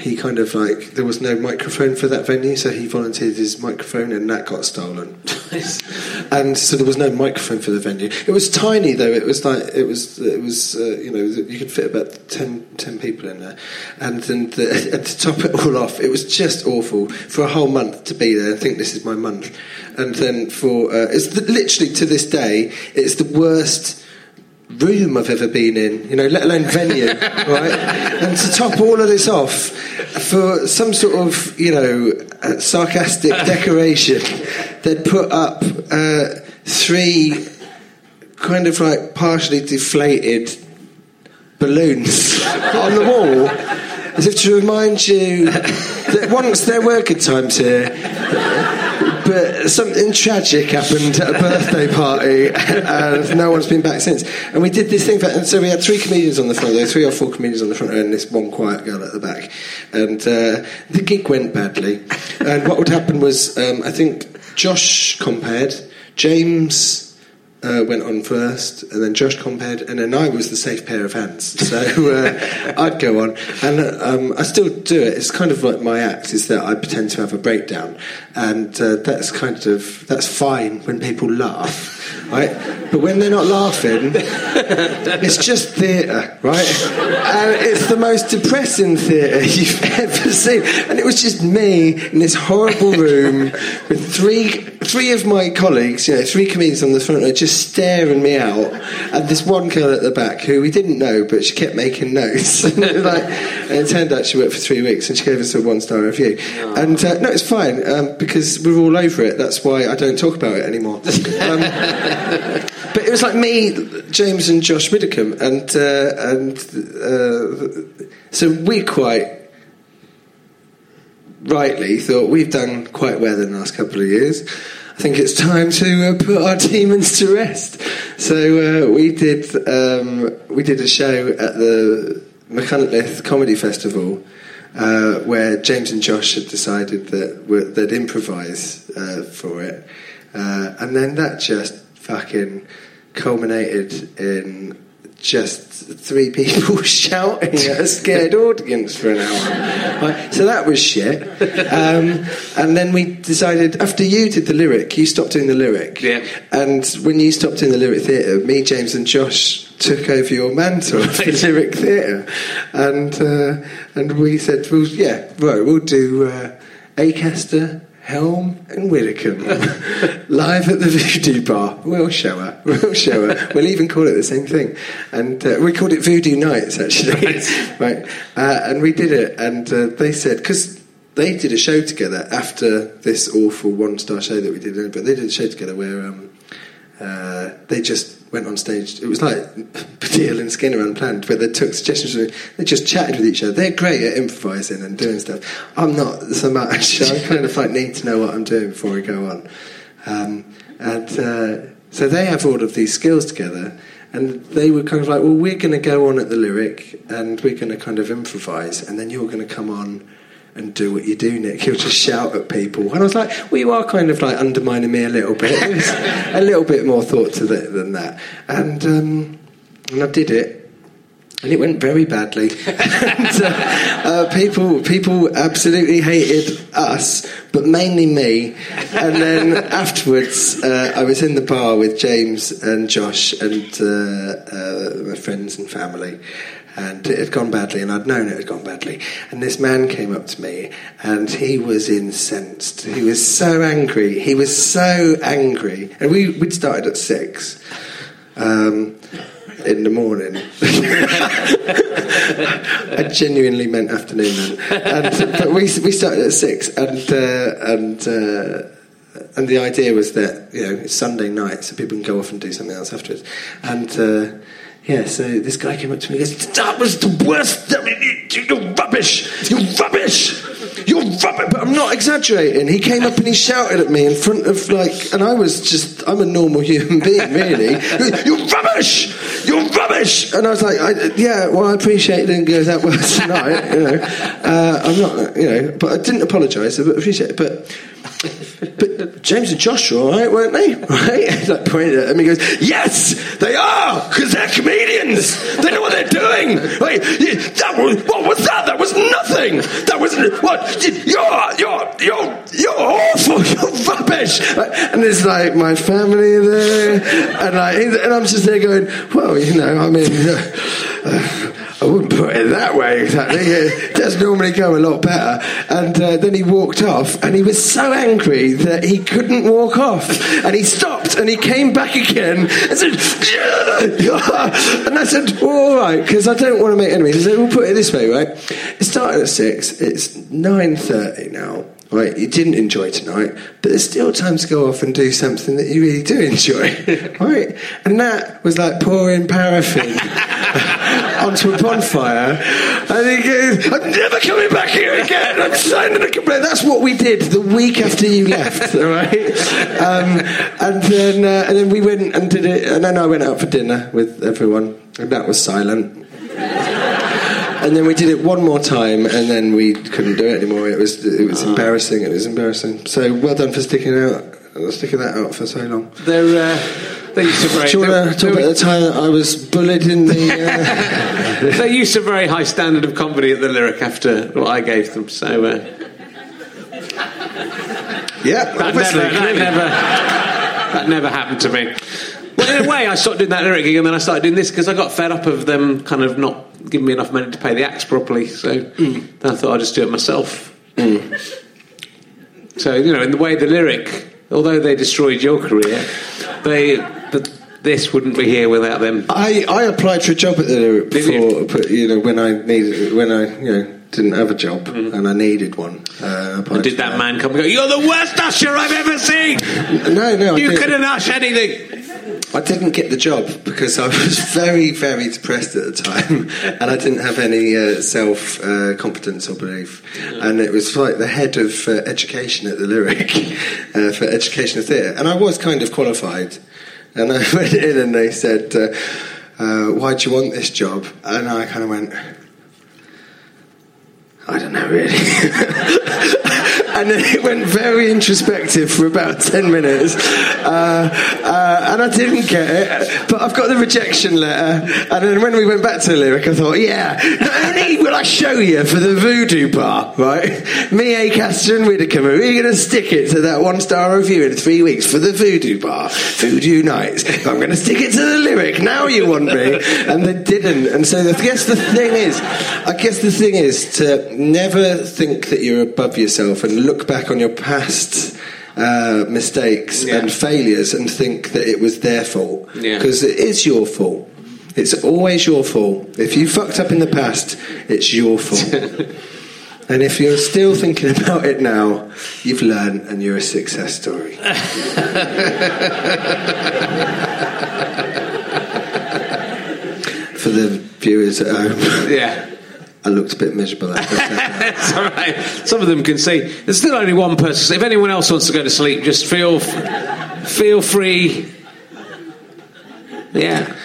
he kind of like there was no microphone for that venue, so he volunteered his microphone, and that got stolen. and so there was no microphone for the venue. It was tiny though. It was like it was it was uh, you know you could fit about 10, 10 people in there, and then the, and to top it all off, it was just awful for a whole month to be there. I think this is my month, and then for uh, it's the, literally to this day, it's the worst room I've ever been in, you know, let alone venue, right? And to top all of this off, for some sort of, you know, uh, sarcastic decoration, they'd put up uh, three kind of like partially deflated balloons on the wall, as if to remind you that once there were good times here but something tragic happened at a birthday party, and no one's been back since. And we did this thing, for, and so we had three comedians on the front row, three or four comedians on the front row, and this one quiet girl at the back. And uh, the gig went badly. And what would happen was, um, I think Josh compared, James uh, went on first, and then Josh compared, and then I was the safe pair of hands. So uh, I'd go on, and um, I still do it. It's kind of like my act is that I pretend to have a breakdown, and uh, that's kind of that's fine when people laugh, right? But when they're not laughing, it's just theatre, right? And it's the most depressing theatre you've ever seen, and it was just me in this horrible room with three three of my colleagues, you know, three comedians on the front row, just staring me out, and this one girl at the back who we didn't know, but she kept making notes. and, it like, and it turned out she worked for three weeks, and she gave us a one star review. And uh, no, it's fine um, because we're all over it. That's why I don't talk about it anymore. Um, but it was like me, James, and Josh Widdicombe, and uh, and uh, so we quite rightly thought we've done quite well in the last couple of years. I think it's time to uh, put our demons to rest. So uh, we did um, we did a show at the Machynlleth Comedy Festival. Uh, where James and Josh had decided that they'd improvise uh, for it, uh, and then that just fucking culminated in just three people shouting at a scared audience for an hour. Right, so that was shit. Um, and then we decided, after you did the lyric, you stopped doing the lyric. Yeah. And when you stopped doing the lyric theatre, me, James, and Josh took over your mantle of the lyric theatre. And, uh, and we said, well, yeah, right, we'll do uh, Acaster. Helm and Widdicombe live at the Voodoo Bar. We'll show her. We'll show her. We'll even call it the same thing. And uh, we called it Voodoo Nights actually, right? Uh, and we did it, and uh, they said because they did a show together after this awful one-star show that we did, but they did a show together where um, uh, they just went on stage. It was like Baddiel and Skinner unplanned, where they took suggestions from They just chatted with each other. They're great at improvising and doing stuff. I'm not so much. I kind of like need to know what I'm doing before I go on. Um, and uh, so they have all of these skills together. And they were kind of like, well, we're going to go on at the lyric and we're going to kind of improvise, and then you're going to come on and do what you do, Nick. You'll just shout at people. And I was like, well, you are kind of like undermining me a little bit. A little bit more thought to it than that. And, um, and I did it. And it went very badly. and, uh, uh, people, people absolutely hated us, but mainly me. And then afterwards, uh, I was in the bar with James and Josh and uh, uh, my friends and family and it had gone badly, and I'd known it had gone badly. And this man came up to me, and he was incensed. He was so angry. He was so angry. And we, we'd started at six um, in the morning. I genuinely meant afternoon. And, but we, we started at six, and, uh, and, uh, and the idea was that, you know, it's Sunday night, so people can go off and do something else afterwards. And, uh, yeah, so this guy came up to me and goes, That was the worst. I mean, you're rubbish. You're rubbish. You're rubbish. But I'm not exaggerating. He came up and he shouted at me in front of, like, and I was just, I'm a normal human being, really. you're rubbish. You're rubbish. And I was like, I, Yeah, well, I appreciate it didn't go that well tonight, you know. Uh, I'm not, you know, but I didn't apologise, but appreciate it. But but James and Josh were all right, weren't they? Right? Like pointed at him. He goes, "Yes, they are, because they're comedians. They know what they're doing. Wait, that was what was that? That was nothing. That was what? You're you're you're you're awful. You're rubbish." And it's like my family there, and like, and I'm just there going, "Well, you know, I mean." Uh, I wouldn't put it that way exactly. It does normally go a lot better. And uh, then he walked off, and he was so angry that he couldn't walk off. And he stopped, and he came back again and said, and I said, all right, because I don't want to make enemies. I said, we'll put it this way, right? It started at six. It's nine thirty now. Right, you didn't enjoy tonight, but there's still time to go off and do something that you really do enjoy, right? And that was like pouring paraffin onto a bonfire, and he goes, "I'm never coming back here again. I'm signing a complaint." That's what we did the week after you left, all right? Um, and then uh, and then we went and did it, and then I went out for dinner with everyone, and that was silent. And then we did it one more time, and then we couldn't do it anymore. It was it was embarrassing. It was embarrassing. So well done for sticking out, sticking that out for so long. They're, uh, they used to very, Do you want to talk about the time I was bullied in the? Uh, they used a very high standard of comedy at the lyric after what I gave them. So uh, yeah, that, never, that never that never happened to me. Well, in a way, I stopped doing that lyric and then I started doing this because I got fed up of them kind of not giving me enough money to pay the acts properly. So then I thought I'd just do it myself. So you know, in the way the lyric, although they destroyed your career, they but this wouldn't be here without them. I, I applied for a job at the before, you? but you know when I needed when I you know didn't have a job and I needed one. Uh, I did for that man come and go? You're the worst usher I've ever seen. No, no, You couldn't ush anything. I didn't get the job because I was very, very depressed at the time, and I didn't have any uh, self uh, confidence or belief. And it was like the head of uh, education at the Lyric uh, for educational theatre, and I was kind of qualified. And I went in, and they said, uh, uh, "Why do you want this job?" And I kind of went. I don't know really. And then it went very introspective for about 10 minutes. Uh, uh, and I didn't get it, but I've got the rejection letter. And then when we went back to the lyric, I thought, yeah, not only will I show you for the voodoo bar, right? Me, Acaster, and Widdicombe, we're going to stick it to that one star review in three weeks for the voodoo bar, voodoo nights. I'm going to stick it to the lyric. Now you want me. And they didn't. And so I guess the thing is, I guess the thing is to never think that you're above yourself and look back on your past uh, mistakes Yeah. and failures and think that it was their fault. Yeah. Because it is your fault. It's always your fault. If you fucked up in the past, it's your fault. and if you're still thinking about it now, you've learned and you're a success story. For the viewers at home, Yeah. I looked a bit miserable. After that. It's all right. Some of them can see. There's still only one person. If anyone else wants to go to sleep, just feel feel free. Yeah.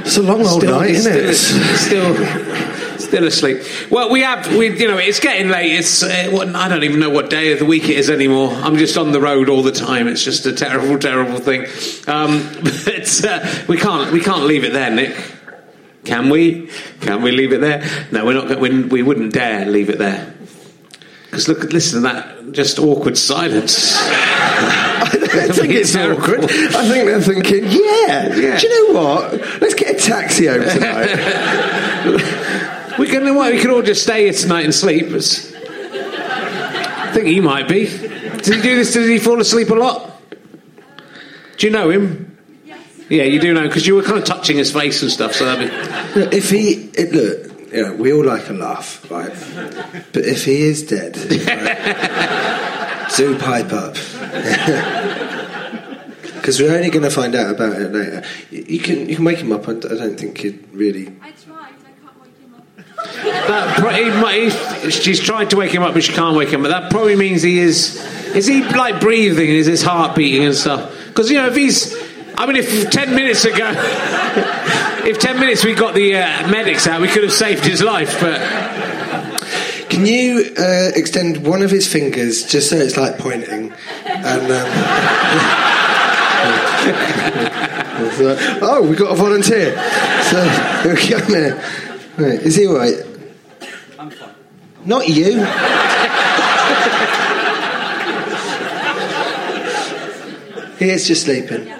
It's a long old night, isn't it? Still, still, still asleep. Well, we have. We, you know, it's getting late. It's. Uh, what, I don't even know what day of the week it is anymore. I'm just on the road all the time. It's just a terrible, terrible thing. Um, but uh, we can't. We can't leave it there, Nick. Can we? Can we leave it there? No, we're not. We, we wouldn't dare leave it there. Because look, listen to that just awkward silence. I think it's awkward. I think they're thinking, yeah, Yeah. do you know what? Let's get a taxi home tonight. We can. Well, we can all just stay here tonight and sleep. I think he might be. Did he do this? Did he fall asleep a lot? Do you know him? Yeah, you do know because you were kind of touching his face and stuff. So that'd be. Look, if he, it, look, you know, we all like a laugh, right? But if he is dead, right, do pipe up. Because we're only going to find out about it later. You you can you can wake him up. I don't think he'd really. I tried, I can't wake him up. That pro- he he- she's tried to wake him up, but she can't wake him. But that probably means he is. Is he like breathing? Is his heart beating and stuff? Because you know, if he's. I mean, if ten minutes ago, if ten minutes we got the uh, medics out, we could have saved his life. But Can you uh, extend one of his fingers just so it's like pointing? And um, oh, we got a volunteer. So come here. Right, is he all right? I'm fine. Not you. he is just sleeping.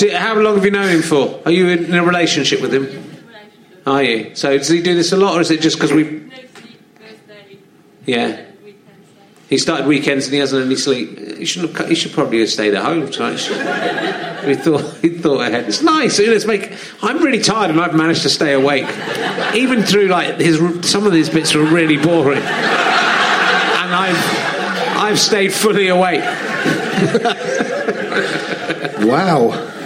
Do, how long have you known him for? Are you in a relationship with him? Are you? So does he do this a lot, or is it just because we? No sleep most. Yeah. And weekends. So. He started weekends and he hasn't any sleep. He shouldn't. Have, he should probably have stayed at home tonight. he thought. He thought ahead. It's nice. Let's make. I'm really tired and I've managed to stay awake, even through like his. Some of these bits were really boring, and I've. I've stayed fully awake. Wow.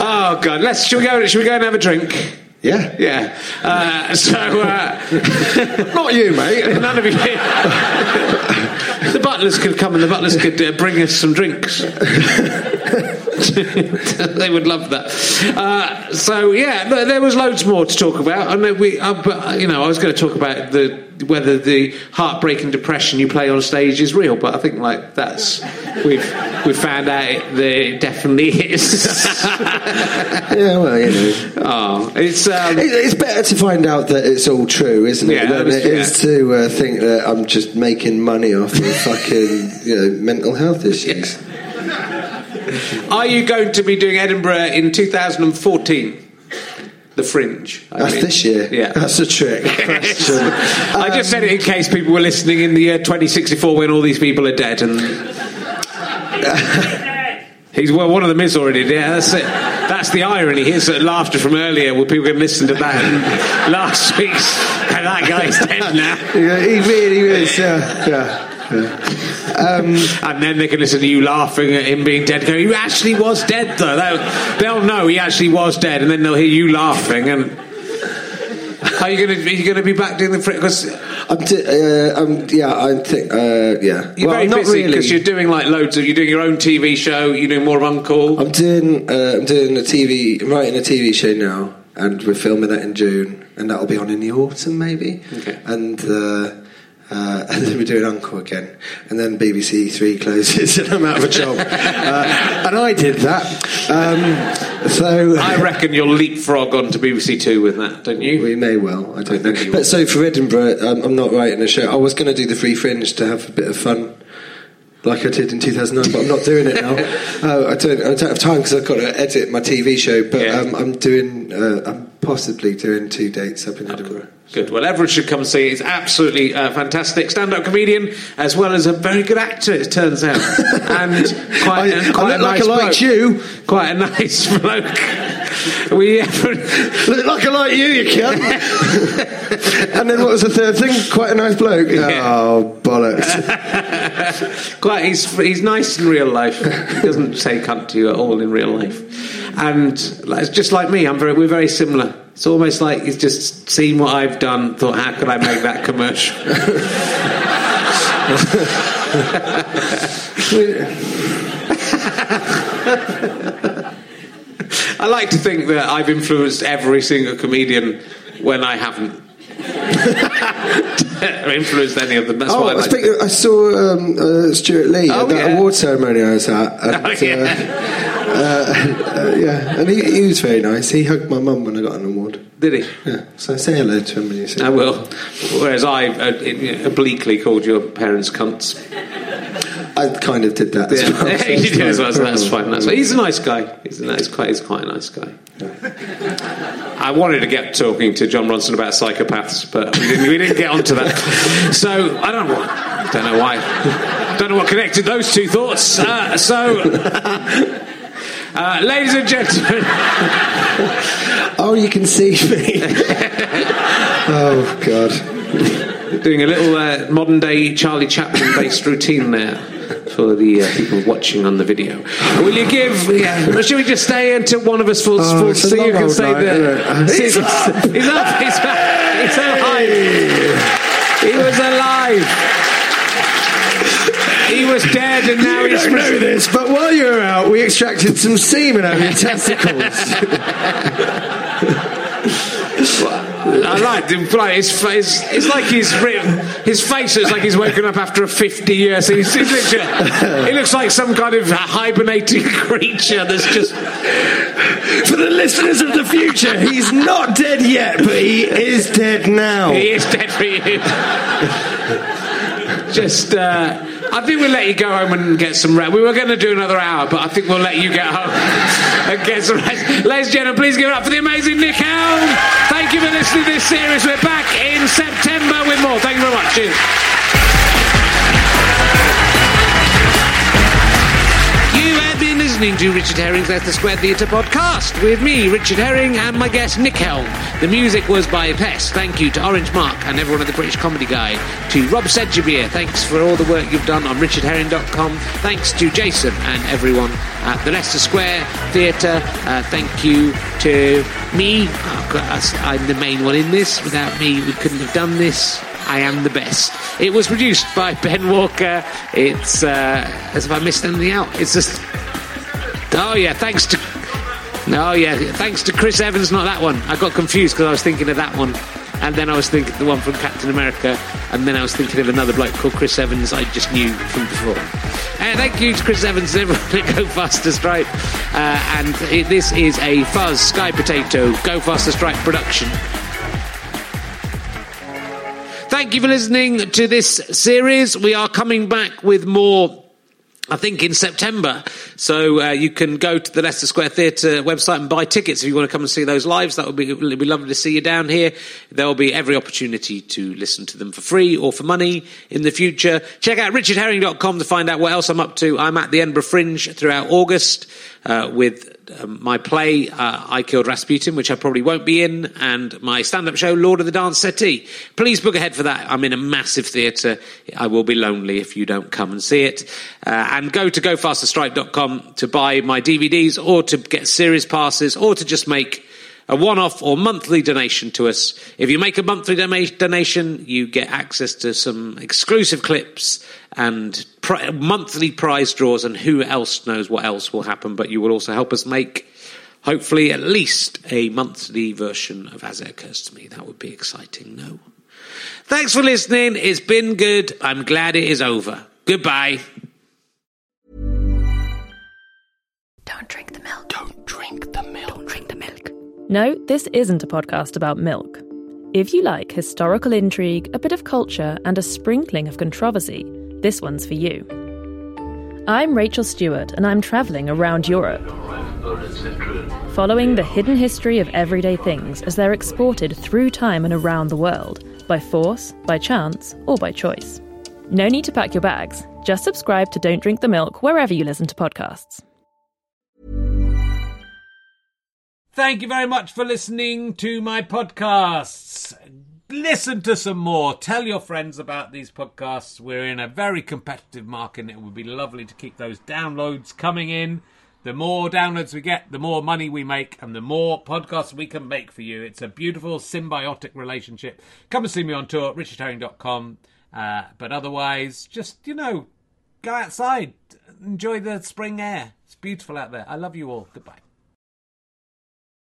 Oh God! Let's. Should we go? Should we go and have a drink? Yeah. Yeah. Uh, so. Uh, Not you, mate. None of you. the butlers could come and the butlers could uh, bring us some drinks. they would love that. Uh, so yeah, th- there was loads more to talk about. I know we, uh, but uh, you know, I was going to talk about the whether the heartbreak and depression you play on stage is real, but I think like that's we've we found out it, that it definitely is. Yeah, well, you know. oh, it's um, It- It's better to find out that it's all true, isn't it, Yeah, than it yeah. is to uh, think that I'm just making money off of fucking you know mental health issues. Are you going to be doing Edinburgh in 2014? The Fringe. I That's mean. this year. Yeah. that's a trick question. I just said it in case people were listening in the year 2064 when all these people are dead and. He's well, one of them is already dead. That's it. That's the irony. Here's the uh, laughter from earlier where people can listen to that. And last week's and that guy's dead now. Yeah, he really is. Yeah, yeah. And then they can listen to you laughing at him being dead. Go, he actually was dead though. They'll, they'll know he actually was dead, and then they'll hear you laughing. And are you going to are you going to be back doing the because I'm di- uh, um, yeah, I think uh, yeah. you're well, very not busy really. because you're doing like loads of you're doing your own TV show. You're doing more of Uncle. I'm doing uh, I'm doing a TV I'm writing a TV show now, and we're filming that in June, and that'll be on in the autumn maybe. Okay. And uh, uh, and then we do an Uncle again, and then BBC Three closes, and I'm out of a job. uh, and I did that. Um, so I reckon you'll leapfrog onto BBC Two with that, don't you? we may well. I don't think know. But so for Edinburgh, um, I'm not writing a show. I was going to do the Free Fringe to have a bit of fun. Like I did in 2009, but I'm not doing it now. uh, I don't. I don't have time because I've got to edit my TV show. But Yeah. um, I'm doing. Uh, I'm possibly doing two dates up in Edinburgh. Good. Well, everyone should come and see He's absolutely uh, fantastic. Stand-up comedian as well as a very good actor, it turns out, and quite, I- and quite I a like nice I liked bloke. you. Quite a nice bloke. We Look like I like you, you cunt. and then what was the third thing? Quite a nice bloke. Yeah. Oh bollocks! quite he's he's nice in real life. He doesn't say cunt to you at all in real life, and like, it's just like me. I'm very we're very similar. It's almost like he's just seen what I've done, thought, how could I make that commercial? I like to think that I've influenced every single comedian when I haven't. influenced any of them. That's Oh, I like. speaking of- I saw um, uh, Stewart Lee Oh, at that yeah. award ceremony I was at. And, Oh, yeah. uh, uh, yeah, and he, he was very nice. He hugged my mum when I got an award. Did he? Yeah, so say hello to him when you see I him. will. Whereas I uh, obliquely called your parents cunts. I kind of did that as well. Yeah, so you it's did as well, so that's fine. That's fine. He's a nice guy. He's, a nice, quite, he's quite a nice guy. I wanted to get talking to Jon Ronson about psychopaths, but we didn't, we didn't get onto that. So I don't know. Don't know why. Don't know what connected those two thoughts. Uh, so, uh, ladies and gentlemen, Oh, you can see me. oh God. doing a little uh, modern day Charlie Chaplin based routine there for the uh, people watching on the video. Will you give? Yeah, well, should we just stay until one of us falls, Oh, falls it's a so you can say isn't He's up. He's up. He's up. He's alive. He was alive. He was dead, and now You he's. don't know this, but while you were out, we extracted some semen out of your testicles. I like him. Like his face. It's like he's written, his face looks like he's woken up after a fifty years. He's, he's literally, he looks like some kind of hibernating creature that's just. For the listeners of the future, he's not dead yet, but he is dead now. He is dead for you. just, uh, I think we'll let you go home and get some rest. We were going to do another hour, but I think we'll let you get home and get some rest. Ladies and gentlemen, please give it up for the amazing Nick Helm. Thank you for listening to this series. We're back in September with more. Thank you very much. Cheers. Listening to Richard Herring's Leicester Square Theatre podcast with me, Richard Herring, and my guest, Nick Helm. The music was by Pest. Thank you to Orange Mark and everyone at the British Comedy Guide. To Rob Sedgebeer, thanks for all the work you've done on richardherring.com. Thanks to Jason and everyone at the Leicester Square Theatre. Uh, thank you to me. Oh, I'm the main one in this. Without me, we couldn't have done this. I am the best. It was produced by Ben Walker. It's uh, as if I missed anything out. It's just. Oh yeah, thanks to. Oh yeah, thanks to Chris Evans. Not that one. I got confused because I was thinking of that one, and then I was thinking the one from Captain America, and then I was thinking of another bloke called Chris Evans. I just knew from before. Uh, thank you to Chris Evans and everyone at Go Faster Stripe. Uh, and it, this is a Fuzz Sky Potato Go Faster Stripe production. Thank you for listening to this series. We are coming back with more. I think in September. So uh, you can go to the Leicester Square Theatre website and buy tickets if you want to come and see those lives. That would be, it'd be lovely to see you down here. There will be every opportunity to listen to them for free or for money in the future. Check out richardherring.com to find out what else I'm up to. I'm at the Edinburgh Fringe throughout August uh, with um, my play, uh, I Killed Rasputin, which I probably won't be in, and my stand up show, Lord of the Dance Settee. Please book ahead for that. I'm in a massive theatre. I will be lonely if you don't come and see it. Uh, and go to gofasterstripe.com Um, to buy my DVDs or to get series passes or to just make a one-off or monthly donation to us. If you make a monthly dona- donation, you get access to some exclusive clips and pri- monthly prize draws, and who else knows what else will happen. But you will also help us make, hopefully, at least a monthly version of As It Occurs to Me. That would be exciting. No. Thanks for listening. It's been good. I'm glad it is over. Goodbye. Don't drink the milk. Don't drink the milk. Don't drink the milk. No, this isn't a podcast about milk. If you like historical intrigue, a bit of culture, and a sprinkling of controversy, this one's for you. I'm Rachel Stewart, and I'm travelling around Europe, following the hidden history of everyday things as they're exported through time and around the world, by force, by chance, or by choice. No need to pack your bags. Just subscribe to Don't Drink the Milk wherever you listen to podcasts. Thank you very much for listening to my podcasts. Listen to some more. Tell your friends about these podcasts. We're in a very competitive market and it would be lovely to keep those downloads coming in. The more downloads we get, the more money we make, and the more podcasts we can make for you. It's a beautiful symbiotic relationship. Come and see me on tour, richardherring.com. Uh, but otherwise, just, you know, go outside, enjoy the spring air. It's beautiful out there. I love you all. Goodbye.